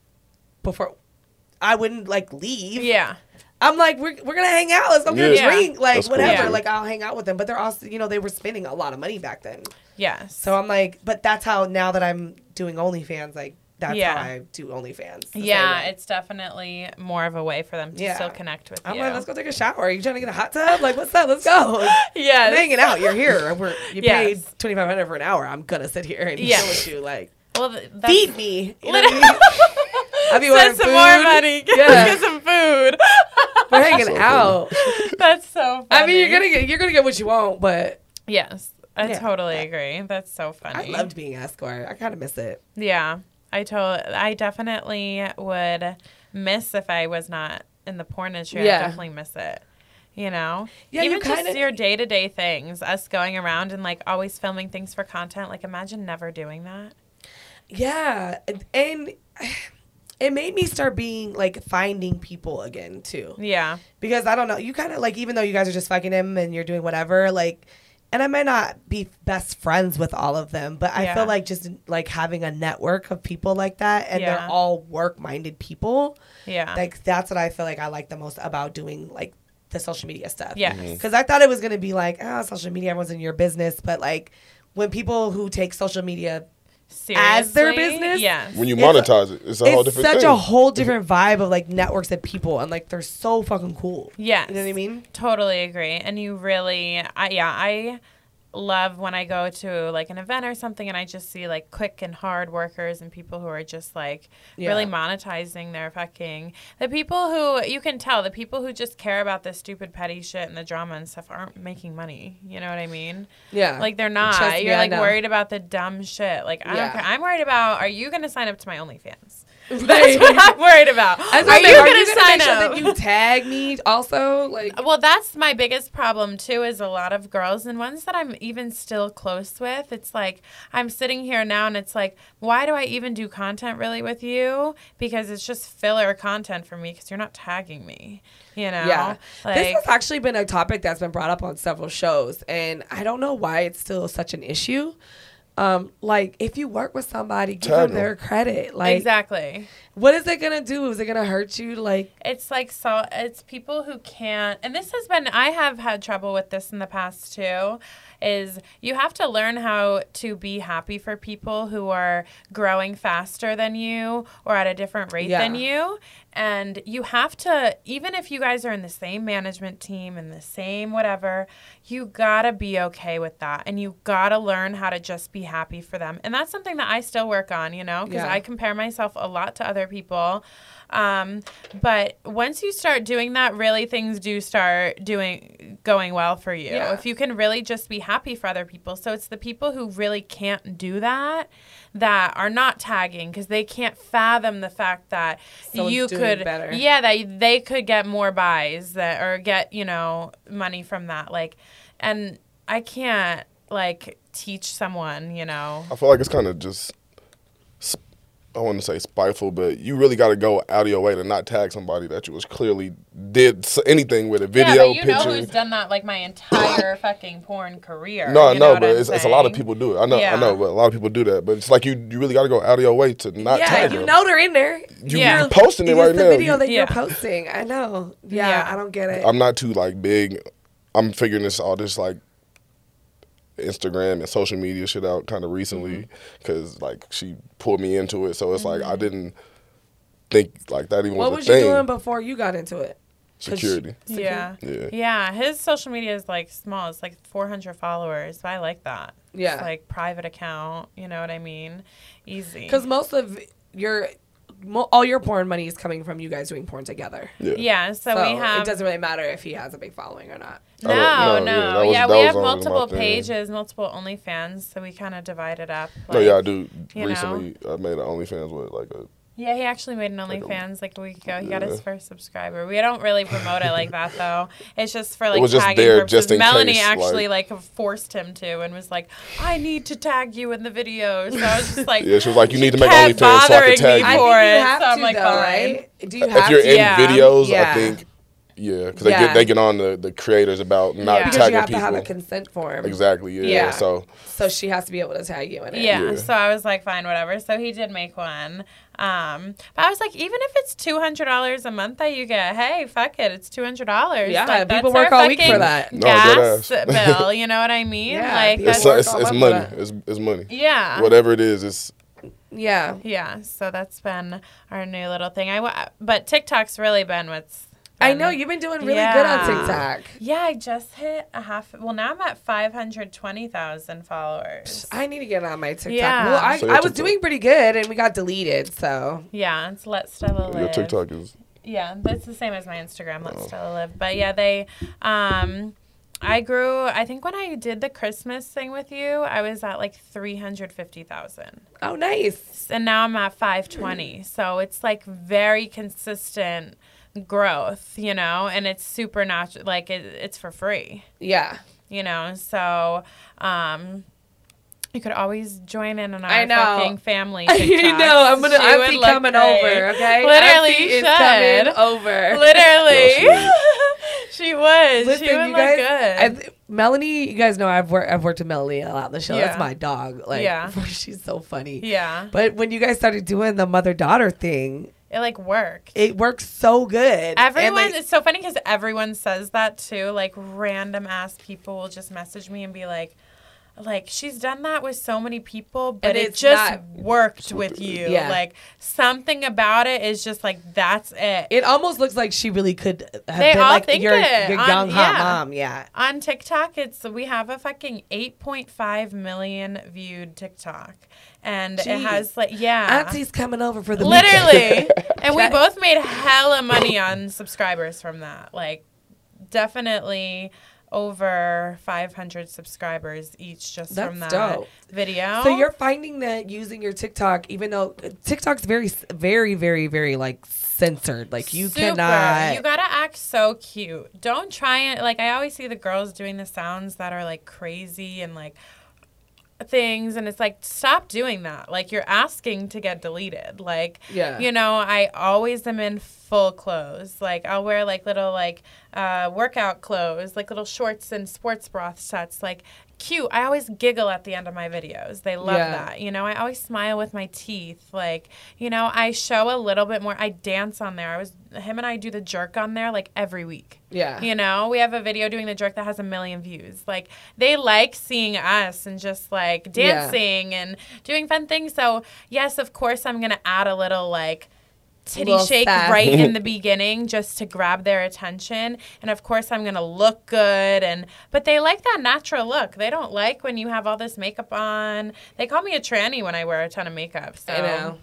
before. I wouldn't like leave. Yeah. I'm like, we're, we're gonna hang out. Let's go get Yeah. a drink. Like That's cool, whatever. too. Like I'll hang out with them. But they're also, you know, they were spending a lot of money back then. Yeah. So I'm like, but that's how now that I'm doing OnlyFans, like that's Yeah. how I do OnlyFans. the yeah, it's definitely more of a way for them to Yeah. still connect with I'm you. like, let's go take a shower. Are you trying to get a hot tub? Like, what's up? Let's go. *laughs* Yeah. I'm hanging out. You're here. We're, you *laughs* Yes. paid twenty five hundred for an hour. I'm gonna sit here and Yeah. chill with you. Like, Well, th- that's, feed me. You know what I mean? *laughs* I'll be Send ordering some food. more money. Get, Yeah. get some food. We're hanging So out. That's so funny. I mean, you're gonna get you're gonna get what you want, but Yes. I Yeah. totally agree. That's so funny. I loved being escort. I kind of miss it. Yeah, I told. I definitely would miss if I was not in the porn industry. Yeah. I definitely miss it. You know, Yeah, you even just kinda- your day to day things, us going around and like always filming things for content. Like, imagine never doing that. Yeah, and *sighs* it made me start being like finding people again too. Yeah, because I don't know. You kind of like, even though you guys are just fucking him and you're doing whatever, like, and I might not be best friends with all of them, but I Yeah. feel like just like having a network of people like that, and Yeah. they're all work-minded people. yeah, Like that's what I feel like I like the most about doing like the social media stuff. Yes. Mm-hmm. Mhm. because I thought it was gonna be like, oh, social media, everyone's in your business, but like when people who take social media as their business? Yes. When you It's- monetize it, it's a whole different it's such thing. a whole different vibe of like networks of people, and like they're so fucking cool. Yeah, you know what I mean. Totally agree. And you really, I yeah, I love when I go to like an event or something and I just see like quick and hard workers and people who are just like really monetizing their fucking the people who you can tell the people who just care about the stupid petty shit and the drama and stuff aren't making money. You know what I mean? Yeah, Like they're not. Me, You're I like know. worried about the dumb shit. Like I Yeah. don't care. I'm worried about are you going to sign up to my OnlyFans? That's what I'm *laughs* worried about. Are you say, going to sign make sure up? that you tag me also? Like, Well, that's my biggest problem too. Is a lot of girls and ones that I'm even still close with. It's like I'm sitting here now, and it's like, why do I even do content really with you? Because it's just filler content for me because you're not tagging me. You know, yeah, like this has actually been a topic that's been brought up on several shows, and I don't know why it's still such an issue. Um, like if you work with somebody, give Tag them 'em. their credit. Like, exactly. what is it gonna do? Is it gonna hurt you? Like, It's like so. It's people who can't, and this has been. I have had trouble with this in the past too. Is you have to learn how to be happy for people who are growing faster than you or at a different rate than you, and you have to. Even if you guys are in the same management team and the same whatever, you gotta be okay with that, and you gotta learn how to just be happy for them. And that's something that I still work on. You know, because Yeah. I compare myself a lot to other people. Um, but once you start doing that, really things do start doing going well for you. Yeah. If you can really just be happy for other people. So it's the people who really can't do that that are not tagging because they can't fathom the fact that Someone's you could better. yeah that they could get more buys that or get you know money from that like and I can't like teach someone you know I feel like it's kind of just, sp- I want to say spiteful, but you really got to go out of your way to not tag somebody that you was clearly did anything with a video, yeah, but you picture. know who's done that like my entire fucking porn career. no, I you know, but it's, it's a lot of people do it. I know, Yeah. I know, but a lot of people do that. But it's like you, you really got to go out of your way to not tag yeah, tag you them. know they're in there. You Yeah. you posting it It's right the now. video that Yeah. you're posting. I know. Yeah, Yeah. I don't get it. I'm not too like big. I'm figuring this all this like Instagram and social media shit out kind of recently Mm-hmm. because like she pulled me into it. So it's like I didn't. think like that even What was was a you thing. doing before you got into it? Security. Secure- Yeah. Yeah. Yeah, his social media is like small. It's like 400 followers, but I like that. Yeah. It's like private account, you know what I mean? Easy. Because most of your, mo- all your porn money is coming from you guys doing porn together. Yeah. yeah, so, So we have it doesn't really matter if he has a big following or not. No, no, no, yeah, that yeah, we have multiple my thing. pages, multiple OnlyFans, so we kind of divide it up. No, yeah, I do. you know? Recently, I made an OnlyFans with like a. Yeah, he actually made an OnlyFans like a week ago. He got his first subscriber. We don't really promote it like that though. It's just for like was just tagging there purposes. just in Melanie case, actually like, forced him to and was like, "I need to tag you in the video." So I was just like, *laughs* Yeah, she was like, you need to make kept OnlyFans so I can tag me you. I for think you it. have so I'm to like, though, fine. right? Do you If you're to? in Yeah. videos, Yeah. I think. Yeah, because they get they get on the, the creators about not Yeah. because tagging you have people. to have a consent form. exactly. Yeah. Yeah. So So she has to be able to tag you in it. Yeah, Yeah. so I was like, fine, whatever. So he did make one. Um, but I was like, even if it's two hundred dollars a month that you get, hey, fuck it, it's two hundred dollars. Yeah, like, people work all week for that. No, Gas bill, *laughs* you know what I mean? Yeah, like it's that's, it's, it's money. It's, it's money. yeah, Whatever it is, it's Yeah. yeah. So that's been our new little thing. I but TikTok's really been what's. I know you've been doing really good on TikTok. Yeah, I just hit a half. Well, now I'm at five hundred twenty thousand followers. I need to get on my TikTok. Yeah. Well, I, So I was TikTok- doing pretty good and we got deleted. So Yeah, it's Let Stella Live. your TikTok is. Yeah, that's the same as my Instagram. Let Stella live. But yeah, they. Um, I grew. I think when I did the Christmas thing with you, I was at like three hundred fifty thousand. Oh, nice. and now I'm at five twenty. So it's like very consistent growth, you know, and it's super natural. Like it, it's for free, Yeah. you know. So. um you could always join in on our I know. fucking family. *laughs* I TikToks. know. I'm gonna. She I'm would see coming great. over. Okay. Literally, Auntie is coming over. Literally. Yeah, *laughs* she was. *laughs* Listen, she would you look guys. good. I've, Melanie, you guys know I've worked. I've worked with Melanie a lot on the show. Yeah. That's my dog. Like, Yeah. she's so funny. yeah. But when you guys started doing the mother daughter thing, It like worked. it works so good. And, Everyone, like, it's so funny because everyone says that too. Like random ass people will just message me and be like, like she's done that with so many people, but it just not- worked with you. Yeah. Like something about it is just like that's it. it almost looks like she really could have They been all like think your, it your on- young hot yeah. mom. Yeah. on TikTok, it's we have a fucking 8.5 million viewed TikTok, and Jeez. it has like yeah, Auntie's coming over for the literally, *laughs* and we both made hella money on subscribers from that. Like, definitely over 500 subscribers each just from that dope. video. So you're finding that using your TikTok, even though uh, TikTok's very, very, very, very like censored. Like you Super. cannot. You gotta act so cute. Don't try it. Like I always see the girls doing the sounds that are like crazy and like things, and it's like stop doing that. Like you're asking to get deleted. Like Yeah. you know, I always am in full clothes. Like I'll wear like little like uh, workout clothes, like little shorts and sports bra sets. Like cute. I always giggle at the end of my videos. They love Yeah. that. You know, I always smile with my teeth. Like, you know, I show a little bit more. I dance on there. I was him and I do the jerk on there like every week. yeah. You know, we have a video doing the jerk that has a million views. Like they like seeing us and just like Yeah. dancing and doing fun things. So yes, of course I'm gonna add a little like titty shake sass. right in the *laughs* beginning just to grab their attention. And of course I'm gonna look good and but they like that natural look. They don't like when you have all this makeup on. They call me a tranny when I wear a ton of makeup. So I know.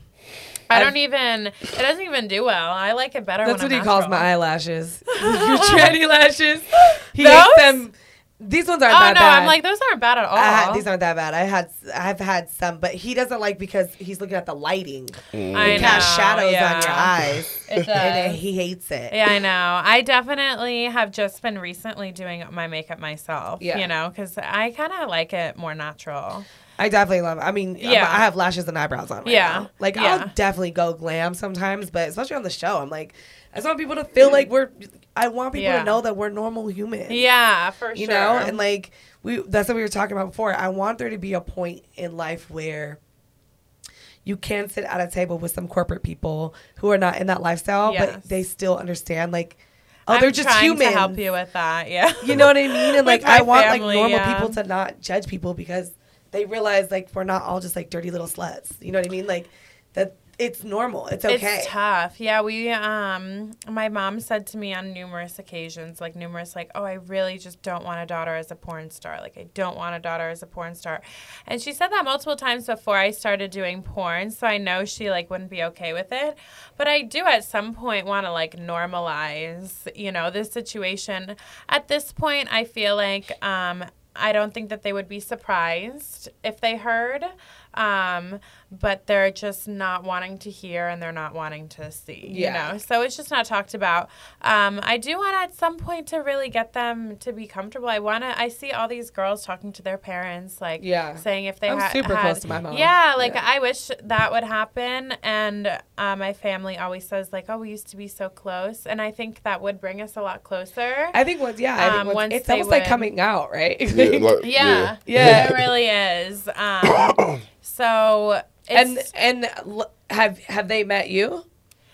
I I've- don't even it doesn't even do well. I like it better That's when what he I'm calls natural. my eyelashes. *laughs* Your tranny lashes. *laughs* He Those? hates them. These ones aren't Oh that no, bad. I'm like those aren't bad at all. Had, these aren't that bad. I had I've had some, but he doesn't like because he's looking at the lighting. Mm. I It casts know, shadows yeah. on your eyes, *laughs* It and does. he hates it. Yeah, I know. I definitely have just been recently doing my makeup myself. Yeah. You know, because I kind of like it more natural. I definitely love. It. I mean, Yeah. I have lashes and eyebrows on. Right Yeah. now. like Yeah. I'll definitely go glam sometimes, but especially on the show, I'm like, I just want people to feel like we're. I want people Yeah. to know that we're normal humans. Yeah, for you sure. You know, and like we. That's what we were talking about before. I want there to be a point in life where. You can sit at a table with some corporate people who are not in that lifestyle, Yes. but they still understand. Like, oh, I'm they're just human. to help you with that. Yeah. You know what I mean? And *laughs* like I want family, like normal yeah. people to not judge people because they realize like we're not all just like dirty little sluts. You know what I mean? Like that it's normal. It's okay. It's tough. Yeah, we um my mom said to me on numerous occasions, like numerous like, "Oh, I really just don't want a daughter as a porn star. Like I don't want a daughter as a porn star." And she said that multiple times before I started doing porn, so I know she like wouldn't be okay with it. But I do at some point want to like normalize, you know, this situation. At this point, I feel like um I don't think that they would be surprised if they heard. Um, but they're just not wanting to hear and they're not wanting to see. Yeah. You know, so it's just not talked about. Um, I do want at some point to really get them to be comfortable. I want to. I see all these girls talking to their parents, like Yeah. saying if they I'm ha- super had, close to my mom. Yeah, like Yeah. I wish that would happen. And uh, my family always says like, "Oh, we used to be so close," and I think that would bring us a lot closer. I think once, yeah, I think Um, once, once it's they almost like coming out, right? Yeah, like, *laughs* Yeah. Yeah. It really is. Um, *coughs* so and and l- have have they met you?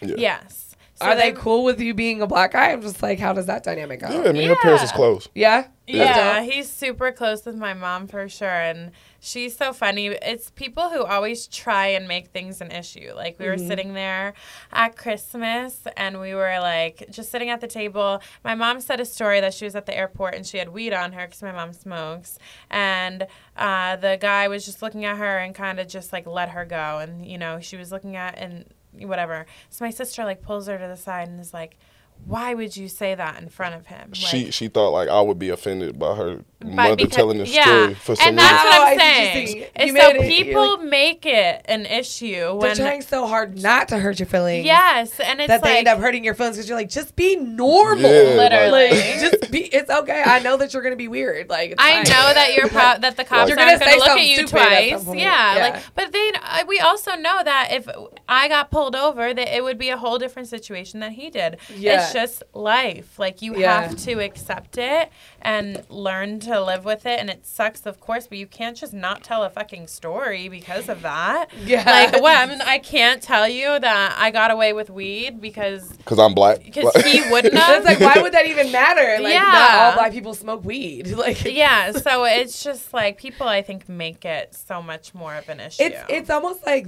Yeah. yes. So Are they they've- cool with you being a black guy? I'm just like, how does that dynamic go? Yeah, I mean, her parents is close. Yeah, Yeah, he's super close with my mom for sure. And she's so funny. It's people who always try and make things an issue. Like, we were sitting there at Christmas and we were like just sitting at the table. My mom said a story that she was at the airport and she had weed on her because my mom smokes. And uh, the guy was just looking at her and kind of just like let her go. And, you know, she was looking at and whatever. So my sister like pulls her to the side and is like, why would you say that in front of him? Like, she she thought like I would be offended by her but mother because- telling this yeah, story for some and that's reason. what I I'm see what you're saying. saying. You so made it- you're people like- make it an issue they're trying so hard not to hurt your feelings. yes, and it's that they end up hurting your feelings because you're like, just be normal. Yeah, Literally. Like, just be. It's okay. I know that you're gonna be weird. Like, it's I fine. know that you're *laughs* pro- that the cops You're gonna gonna look at you stupid at twice. Yeah, Yeah. like but then uh, we also know that if I got pulled over, that it would be a whole different situation than he did. Yeah. It's just life. Like you Yeah. have to accept it and learn to live with it. And it sucks, of course, but you can't just not tell a fucking story because of that. Yeah. Like what? I, mean, I can't tell you that I got away with weed because Because I'm black. because he *laughs* wouldn't have. It's like, why would that even matter? Like, not Yeah. all black people smoke weed. *laughs* Like, yeah, so it's just like people I think make it so much more of an issue. it's it's almost like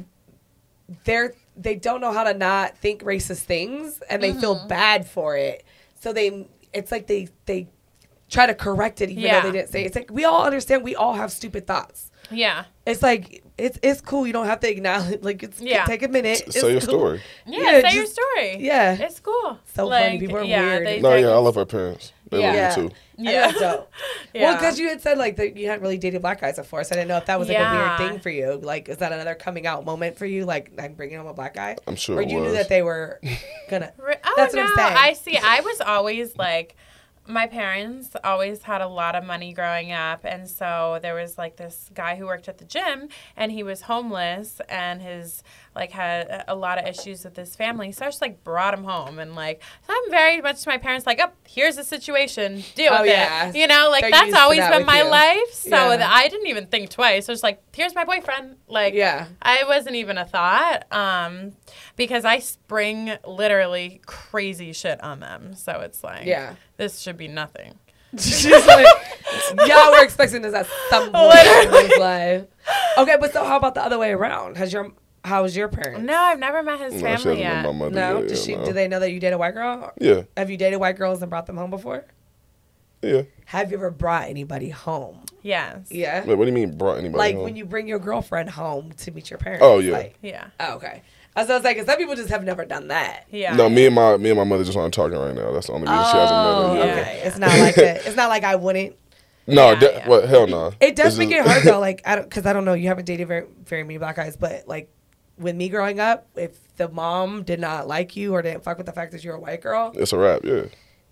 they're they don't know how to not think racist things and they Mm-hmm. feel bad for it. So they it's like they they try to correct it even Yeah. though they didn't say it. it's like we all understand we all have stupid thoughts. yeah. It's like it's it's cool. You don't have to acknowledge *laughs* like it's Yeah. take a minute. It's Say your cool. story. Yeah, Yeah, say your story. Yeah. It's cool. So funny. People are weird. They, No, they- yeah, I love our parents. They Yeah. love Yeah. me too. Yeah. *laughs* Yeah. That's dope. Well, because you had said like that you hadn't really dated black guys before, so I didn't know if that was like a weird thing for you. Like, is that another coming out moment for you? Like, I'm bringing home a black guy. I'm sure Or it you knew that they were *laughs* gonna. Oh, That's no, what I'm saying. I see. I was always like, my parents always had a lot of money growing up. And so there was like this guy who worked at the gym and he was homeless and his, like, had a lot of issues with his family. So I just like brought him home and like, I'm very much to my parents, like, oh, here's the situation. Deal Oh, with yeah. it. You know, like They're that's always that been my you. life. So Yeah. I didn't even think twice. I was like, here's my boyfriend. Like, Yeah. I wasn't even a thought um, because I spring literally crazy shit on them. So it's like, Yeah. this should be nothing. *laughs* She's like, y'all were expecting this at some point in his life. Okay, but so how about the other way around? Has your how's your parents? No, I've never met his No, she family hasn't yet. met my mother No, yet, did yeah, she? no. Do they know that you dated a white girl? Yeah, Have you dated white girls and brought them home before? yeah. Have you ever brought anybody home? Yes. Yeah. Wait, what do you mean brought anybody Like home? when you bring your girlfriend home to meet your parents. Oh, yeah. Like, Yeah. oh, okay. I was, I was like, some people just have never done that. Yeah. No, me and my me and my mother just aren't talking right now. That's the only reason she hasn't Oh, met her. Oh, yet. okay. It's not like that. It's not like I wouldn't. No, Yeah, de- yeah. what? Hell no. It does It's make just- it hard though. Like I don't, because I don't know. You haven't dated very very many black guys, but like with me growing up, if the mom did not like you or didn't fuck with the fact that you're a white girl, It's a wrap. Yeah.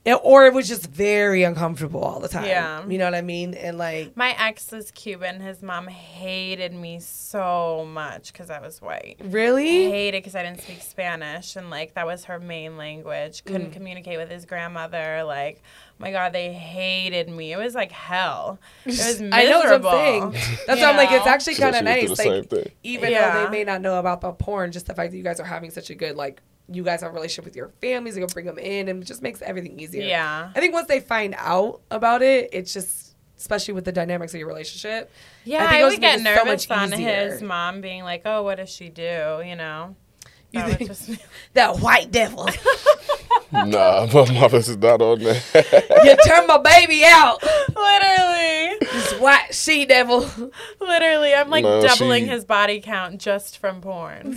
It, or it was just very uncomfortable all the time. Yeah. You know what I mean? And like, My ex is Cuban. His mom hated me so much because I was white. really? I hated because I didn't speak Spanish and like that was her main language. Couldn't Mm. communicate with his grandmother. Like, my God, they hated me. It was like hell. It was miserable. *laughs* I know what I'm saying. *laughs* That's You why I'm like, it's actually kind of she went through nice. the Like, same thing. even though they may not know about the porn, just the fact that you guys are having such a good like, you guys have a relationship with your families, you can bring them in, and it just makes everything easier. Yeah. I think once they find out about it, it's just, especially with the dynamics of your relationship. Yeah, I think I, it would would get make it so nervous much on easier. his mom being like, "Oh, what does she do?" You know. That would just *laughs* That white devil. *laughs* nah, my mother's is not on that. *laughs* you turned my baby out. literally, This white she devil. literally, I'm like No, doubling she- his body count just from porn.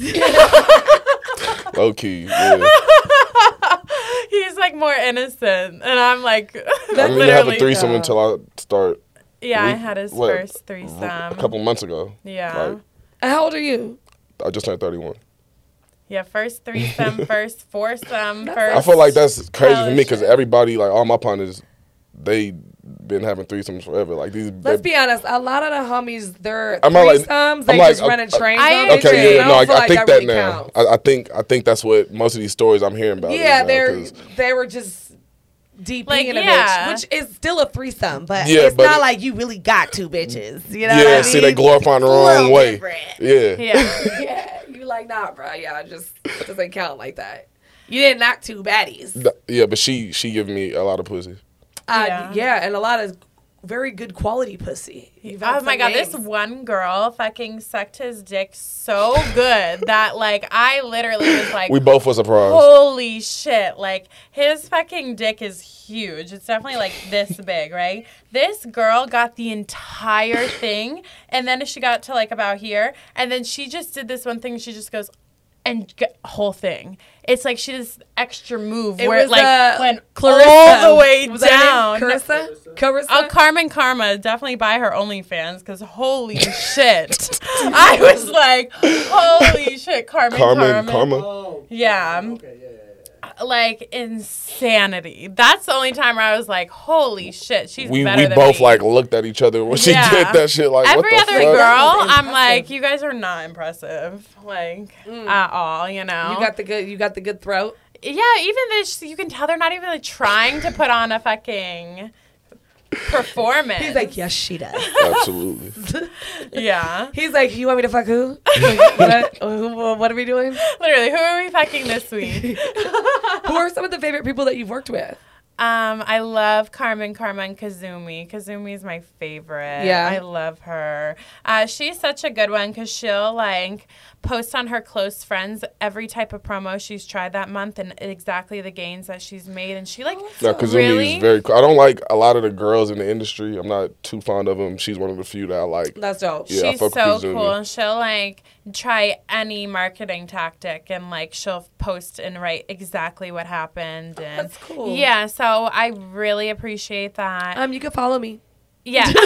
*laughs* Low key. Yeah. *laughs* He's like more innocent, and I'm like, *laughs* I didn't have a literally. threesome until I start Yeah, I had his what, first a couple months ago. Yeah. Like, How old are you? I just turned 31. Yeah, first threesome, first foursome, first. I feel like that's crazy for me because everybody, like all my partners, they been having threesomes forever. Like these. Let's be honest. A lot of the homies, they're I'm not like- threesomes. I'm they like, just running trains. I on Okay, yeah, no, I, don't I think that, really now. I, I think I think that's what most of these stories I'm hearing about. Yeah, now, they're 'cause- they were just DP Like, in a yeah. bitch, which is still a threesome, but Yeah, it's but not it- like you really got two bitches. You know? what yeah. I See, they mean? glorifying the wrong little way. different. Yeah. Yeah. *laughs* yeah, you like nah, bro. Yeah, it just doesn't count like that. You didn't knock two baddies. Yeah, but she she giving me a lot of pussy. Uh, Yeah. yeah. and a lot of very good quality pussy. You've Oh my some god, this one girl fucking sucked his dick so good that like I literally was like We both were surprised. Holy shit. Like his fucking dick is huge. It's definitely like this big, right? This girl got the entire thing and then she got to like about here and then she just did this one thing she just goes and g- whole thing. It's like she does extra move It where it was, like uh, went Clarissa. all the way Was down. her name? Carissa? Carissa? Oh, Carmen Karma, definitely buy her OnlyFans because holy shit. I was like, holy shit, Carmen, Carmen, Karma. Karma. Oh. Yeah. Okay, yeah, yeah, yeah. Like insanity. That's the only time where I was like, holy shit, she's We better we than both me. like looked at each other when she Yeah. did that shit. Like Every what the other fuck? girl, I'm like, you guys are not impressive, like at all. You know, Mm. you got the good you got the good throat. yeah. Even this, you can tell they're not even like, trying to put on a fucking performance. He's like, yes, she does. Absolutely. *laughs* yeah. He's like, you want me to fuck who? *laughs* what, who- what are we doing? Literally, who are we fucking this week? *laughs* Who are some of the favorite people that you've worked with? Um, I love Carmen Carmen Kazumi. Kazumi is my favorite. Yeah. I love her. Uh, she's such a good one because she'll like post on her close friends every type of promo she's tried that month and exactly the gains that she's made. And she like Yeah, Kazumi really is very cool. I don't like a lot of the girls in the industry. I'm not too fond of them. She's one of the few that I like. That's dope. Yeah, I she's fuck so Kazumi. cool. And she'll like try any marketing tactic and like she'll post and write exactly what happened. And That's cool. Yeah, so I really appreciate that. Um, you can follow me. Yeah. *laughs* Put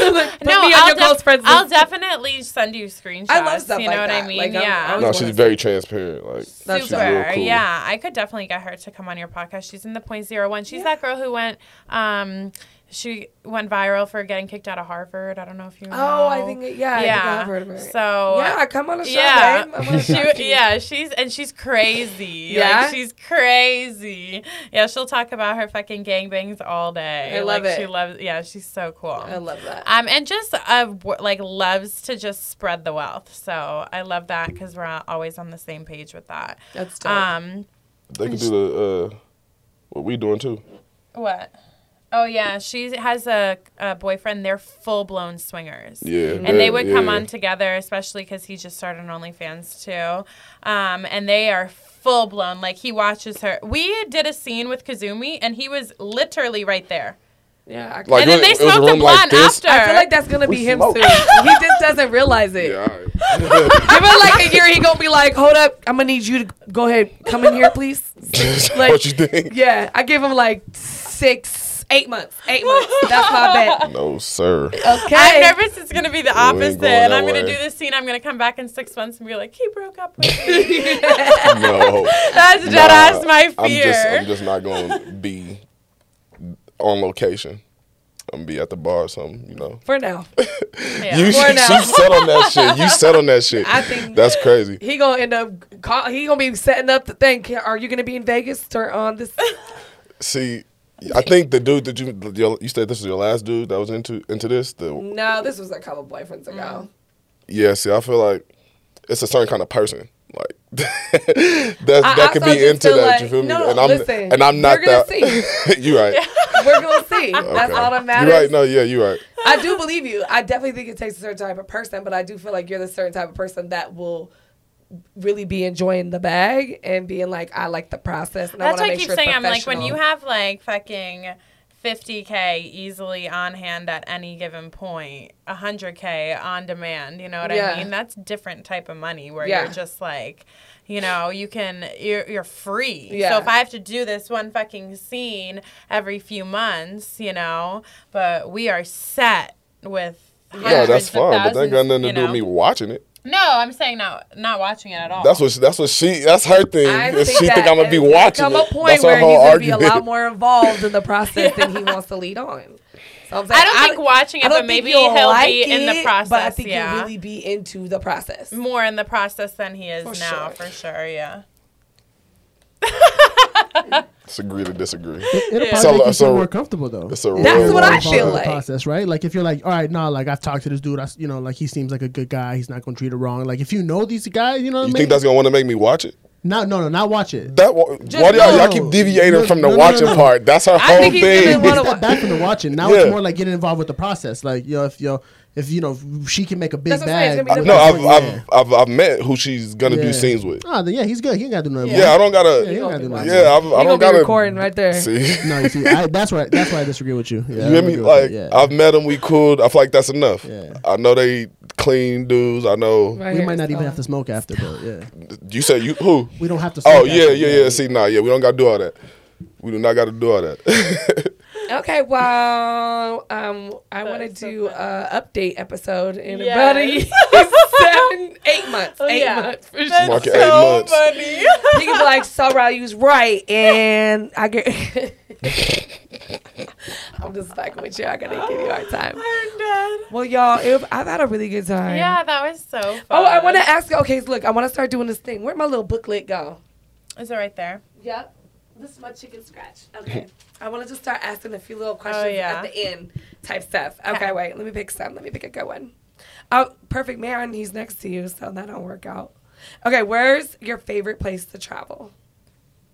no, me I'll, your close def- friends I'll definitely send you screenshots. I love stuff You like know what that. I mean? Like, I'm- yeah. I No, always she's wanna very transparent. Like That's she's real Super. cool. Yeah, I could definitely get her to come on your podcast. She's in the point zero one. She's that girl who went. Um, she went viral for getting kicked out of Harvard. I don't know if you know. Oh, I think it- yeah, I think yeah. I've heard of her. So yeah, come on the show, yeah, babe. I wanna *laughs* she, talk to you. yeah, she's and she's crazy. Yeah? like, she's crazy. Yeah, she'll talk about her fucking gangbangs all day. I love like, it. She loves. Yeah, she's so cool. I love that. Um, and just uh, like loves to just spread the wealth. So I love that because we're all- always on the same page with that. That's dope. Um, they can do the uh, what we doing too. what? Oh yeah, she has a, a boyfriend. They're full blown swingers. Yeah, and they would come yeah. on together, especially because he just started on OnlyFans too. Um, and they are full blown. Like he watches her. We did a scene with Kazumi, and he was literally right there. yeah, Like, and then they it a smoked a room like blunt this? after. I feel like that's gonna be him smoke. soon. he just doesn't realize it. Yeah, all right. *laughs* *laughs* Give it like a year. He gonna be like, hold up, I'm gonna need you to go ahead, come in here, please. *laughs* Like- what you think? Yeah, I give him like six, eight months. Eight months. That's my bet. *laughs* No, sir. Okay. I'm nervous it's gonna be the opposite, going and I'm gonna do this scene. I'm gonna come back in six months and be like, he broke up with me. *laughs* No. *laughs* That's Nah, dead ass my I'm fear. just, I'm just not going to be on location. I'm gonna be at the bar or something, you know. For now, Yeah. You, For you now. set on that shit. You set on that shit. I think- that's crazy. he gonna end up. Call, he gonna be setting up the thing. Are you gonna be in Vegas or on this? See, I think the dude that you you said this was your last dude that was into into this. The No, this was a couple boyfriends ago. Mm. yeah, see, I feel like it's a certain kind of person. Like *laughs* that I that could be into that. like- you feel me? no, and I'm listen, and I'm not we're gonna that. *laughs* you right. *laughs* We're gonna see. That's Okay. all that matters. You right. No, yeah, you right. I do believe you. I definitely think it takes a certain type of person, but I do feel like you're the certain type of person that will really be enjoying the bag and being like, I like the process. And I That's want what to I keep sure saying. I'm like, when you have like fucking 50k easily on hand at any given point, 100k on demand. You know what Yeah. I mean? That's different type of money where Yeah. you're just like, you know, you can you're you're free. Yeah. So if I have to do this one fucking scene every few months, you know, but we are set with. Yeah, that's of fine, but that ain't got nothing to you do with me watching it. No, I'm saying not not watching it at all. That's what she, that's what she that's her thing. I is think she think I'm gonna be watching come a it. point That's her where he's gonna be a lot more involved in the *laughs* process than he wants to lead on. So I'm saying, I don't think watching it, but maybe he'll like be in the it, process. But I think yeah. you'll really be into the process. more in the process than he is For now, sure. for sure. Yeah. *laughs* Let's agree to disagree. It, it'll Yeah. probably So- make you so- feel more comfortable though. It's a That's real what I feel in the like. process, right? Like if you're like, all right, no, like I've talked to this dude, I, s- you know, like he seems like a good guy. He's not gonna treat her wrong. Like if you know these guys, you know what You I mean? think that's gonna want to make me watch it? Not no no not watch it. That wa- why do y'all, no. y'all keep deviating No, from the no, no, watching no. part? That's her I whole think he's gonna thing. wanna Step back from the watching. Now Yeah. it's more like getting involved with the process. Like yo, if yo, if you know if she can make a big That's what I'm saying, bag. it's gonna be no, I've, yeah. I've, I've I've met who she's gonna do scenes with. Oh, then yeah, he's good. He ain't gotta do nothing. Yeah, I don't gotta. he Yeah, ain't gotta do nothing. I've, I He don't gonna be gotta recording right there. See, *laughs* No, you see, I, that's why that's why I disagree with you. Yeah, you I hear don't me? agree with Like that, yeah. I've met them. We cool. I feel like that's enough. Yeah. I know they clean dudes. I know. Right we here, might not even have to smoke after, but yeah, You said you who? we don't have to. Oh, smoke Oh yeah, after, yeah, yeah. See, nah, yeah. We don't gotta do all that. We do not gotta do all that. *laughs* Okay, well, um, I want to is so do funny. a update episode in Yes. about a *laughs* seven, eight months, eight yeah. months for sure. Mark it so eight months. funny. *laughs* You can be like, so right, you was right, and I get. *laughs* I'm just fucking with you. I gotta give you a hard time. I'm dead. Well, y'all, it, I've had a really good time. Yeah, that was so fun. Oh, I want to ask. Okay, look, I want to start doing this thing. Where'd my little booklet go? Is it right there? Yep. This is my chicken scratch. Okay. I want to just start asking a few little questions Oh, yeah. at the end type stuff. Okay, Okay. wait. Let me pick some. Let me pick a good one. Oh, perfect man. He's next to you, so that don't work out. Okay, where's your favorite place to travel?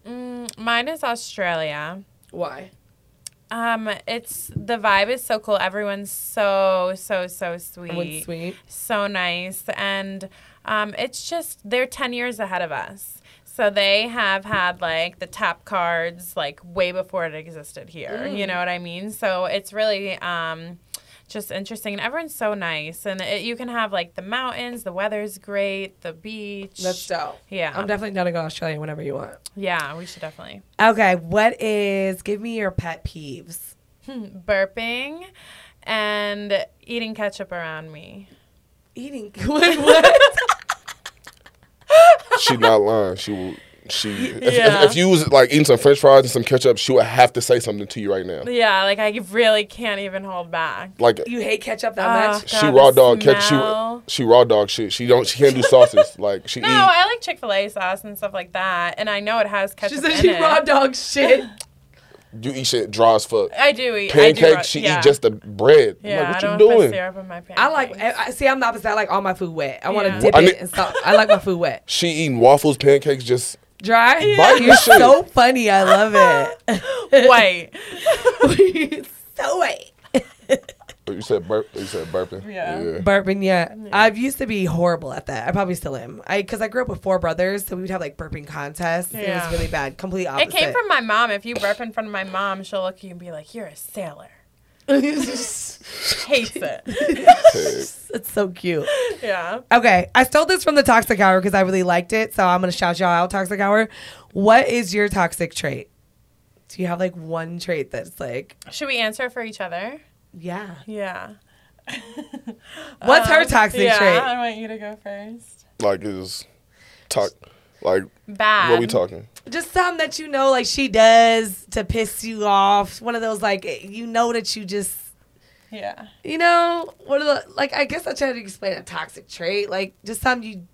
Mm, mine is Australia. Why? Um, it's the vibe is so cool. Everyone's so so so sweet, Everyone's sweet. so nice, and um, it's just they're ten years ahead of us. So they have had like the tap cards like way before it existed here. You know what I mean? So it's really um, just interesting, and everyone's so nice, and it, you can have like the mountains. The weather's great. The beach. That's dope. Yeah. I'm definitely down to go to Australia whenever you want. yeah, we should definitely Okay, what is, give me your pet peeves. burping and eating ketchup around me. Eating. *laughs* what? What? she not lying. She will. She if, Yeah. if, if you was like eating some French fries and some ketchup, she would have to say something to you right now. Yeah, like I really can't even hold back. Like you hate ketchup that Oh, much? God, she raw dog catch smell. she she raw dog shit. She don't she can't do sauces. *laughs* like she No, eat. I like Chick Fil A sauce and stuff like that, and I know it has ketchup. She ketchup said in she it. raw dog shit. *laughs* You eat shit dry as fuck. I do eat I do Pancakes, she yeah. eat just the bread. I'm Yeah, like, I what don't you put doing? syrup in my pancakes. I like. I, I- see, I'm the opposite. I like all my food wet. I want to Yeah. dip I it need- and stuff. I like my food wet. She eating waffles, pancakes, just Dry. Bite You're shit. so funny. I love it. *laughs* white. *laughs* so white. Oh, you said burp. You said burping. Yeah. Burping, yeah. I've used to be horrible at that. I probably still am. I because I grew up with four brothers, so we would have like burping contests. Yeah. It was really bad. Complete opposite. It came from my mom. If you burp in front of my mom, she'll look at you and be like, "You're a sailor." Hates it. *laughs* it's so cute. yeah. Okay, I stole this from the Toxic Hour because I really liked it, so I'm gonna shout y'all out, Toxic Hour. What is your toxic trait? Do you have like one trait that's like, Should we answer for each other? Yeah? Yeah. *laughs* What's her Um, toxic yeah, trait? I want you to go first. Like is talk. Like Bad. what are we talking? Just something that you know, like she does to piss you off. One of those like you know that you just, Yeah. you know, what are the like? I guess I try to explain a toxic trait, like just something you.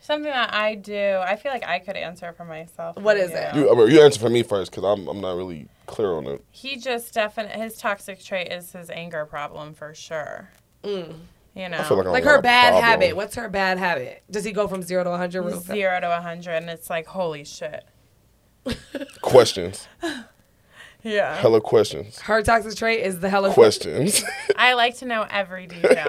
Something that I do. I feel like I could answer for myself. What is for is it? You, I mean, you answer for me first because I'm I'm not really clear on it. He just definitely his toxic trait is his anger problem for sure. Mm. You know, I feel like I'm Like her bad problem. habit. What's her bad habit? Does he go from zero to 100 real fast? zero to hundred, and it's like holy shit. *laughs* Questions. *laughs* Yeah. Hella questions. Her toxic trait is the hella Questions. *laughs* I like to know every detail.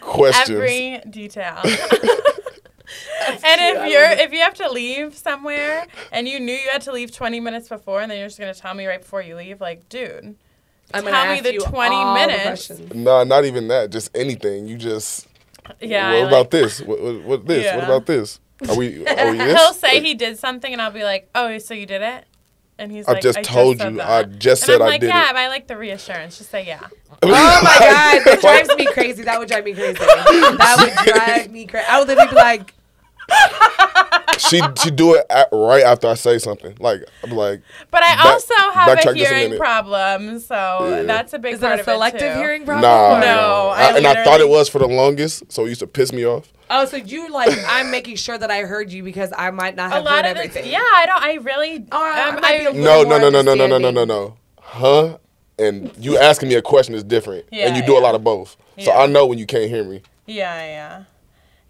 questions. every detail. And cute. I if you're love it. if you have to leave somewhere and you knew you had to leave 20 minutes before and then you're just going to tell me right before you leave like dude I'm tell me ask the you 20 all the minutes. questions. Nah, not even that. Just anything. You just. yeah what I about like- this? What, what, what this? What about this? Are we? *laughs* Are we this? he'll say he did something and I'll be like oh so you did it and he's like, I like just I told said you. that." I just and said I'm I like did yeah it. but I like the reassurance just say yeah *laughs* Oh my god, that drives me crazy. That would drive me crazy. *laughs* That would drive me crazy. I would literally be like, she she do it at, right after I say something. Like I'm like, but I Back- also have a just a hearing problem so Yeah. that's a big is it part a of it, selective hearing problem? nah. or- No, I- I and I thought it was for the longest, so it used to piss me off. Oh, so you like *laughs* I'm making sure that I heard you because I might not a have lot heard of the everything. yeah I don't I really Oh, I- I um, might be a I, little No, no, no, no, no, no, no, no, no, no. Huh? And you asking me a question is different, and you do a lot of both. So I know when you can't hear me. Yeah, yeah.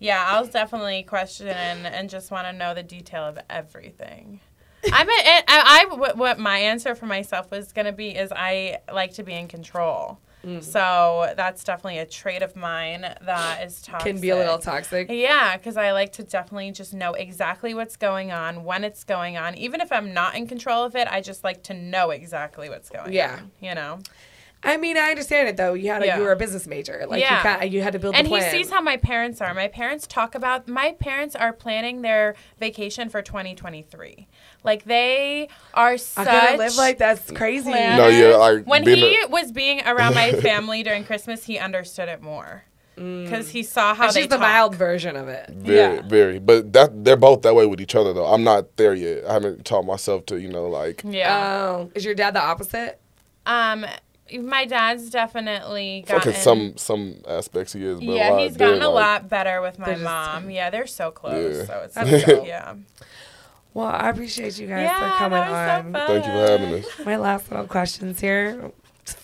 Yeah, I was definitely questioning and just want to know the detail of everything. *laughs* I'm a, I, I, what- what my answer for myself was going to be is I like to be in control. Mm. So that's definitely a trait of mine that is toxic. *laughs* Can be a little toxic. Yeah, because I like to definitely just know exactly what's going on, when it's going on. Even if I'm not in control of it, I just like to know exactly what's going Yeah. on. Yeah. You know? I mean, I understand it though. You had a, Yeah. you were a business major. Like Yeah. you, kind you had to build a and the he sees how my parents are. My parents talk about my parents are planning their vacation for 2023. Like they are I such. couldn't live like that's crazy. plan- No, yeah, like when he a- was being around my *laughs* family during Christmas, he understood it more because he saw how And they she's the talk. mild version of it. Very, Yeah. very. But that they're both that way with each other though. I'm not there yet. I haven't taught myself to, you know, like Yeah. Oh, is your dad the opposite? Um, my dad's definitely like gotten. in some some aspects he is. But yeah, he's gotten a like- lot better with my They're just- mom. Yeah, they're so close. Yeah. So it's That's like, *laughs* yeah. Well, I appreciate you guys Yeah, for coming that was on. so fun. Thank you for having us. My last little questions here,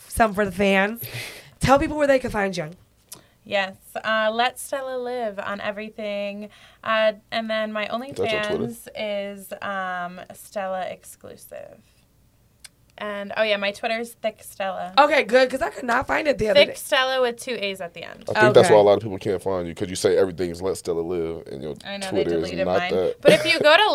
some for the fans. Tell people where they can find you. Yes, uh, let Stella live on everything, uh, and then my That's fans is um, Stella exclusive. And oh yeah, my Twitter's Thick Stella. Okay, good, because I could not find it the other Thick day. Stella with two A's at the end. I think that's why a lot of people can't find you because you say everything's let Stella live and your I know Twitter they is deleted not mine. that. But if you go to *laughs*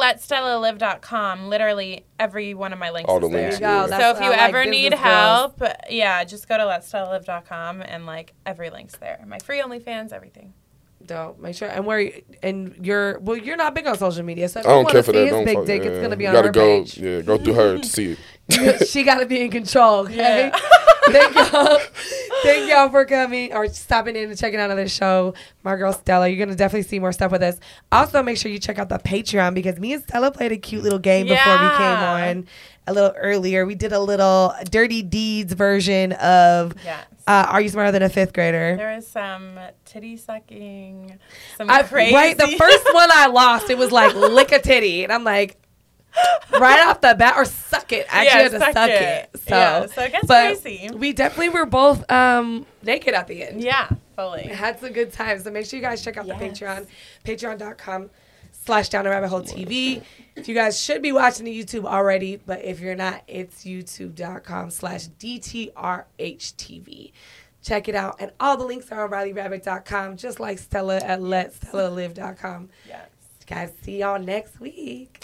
letstellalive.com, literally every one of my links All is the there. links, There you. Yeah. So if you I like, ever need business girls. help, yeah, just go to letstellalive.com and like every link's there. My free OnlyFans, everything. don't Make sure and where and you're well, you're not big on social media, so if I don't want care to for see that. his Don't big fuck- dick, it's gonna be You on gotta her go, page. Yeah, go through her to see it. *laughs* she got to be in control. Okay. Yeah. *laughs* Thank y'all. Thank y'all for coming or stopping in and checking out another show. My girl Stella, you're gonna definitely see more stuff with us. Also, make sure you check out the Patreon because me and Stella played a cute little game before we came on a little earlier. We did a little Dirty Deeds version of Yes. uh, Are You Smarter Than a Fifth Grader? There was some titty sucking, some I, crazy. right, the first *laughs* one I lost, it was like lick a titty, and I'm like, right off the bat, or suck it. I actually Yeah, had to suck suck it. it. So, Yeah, so it gets but crazy. we definitely were both um, naked at the end. Yeah, fully. had some good times. So make sure you guys check out the Yes. Patreon, patreon.com slash down the rabbit hole TV. If you guys should be watching the YouTube already, but if you're not, it's youtube.com slash DTRHTV. Check it out. And all the links are on RileyRabbit.com, just like Stella at LetStellaLive.com. Yes. Guys, see y'all next week.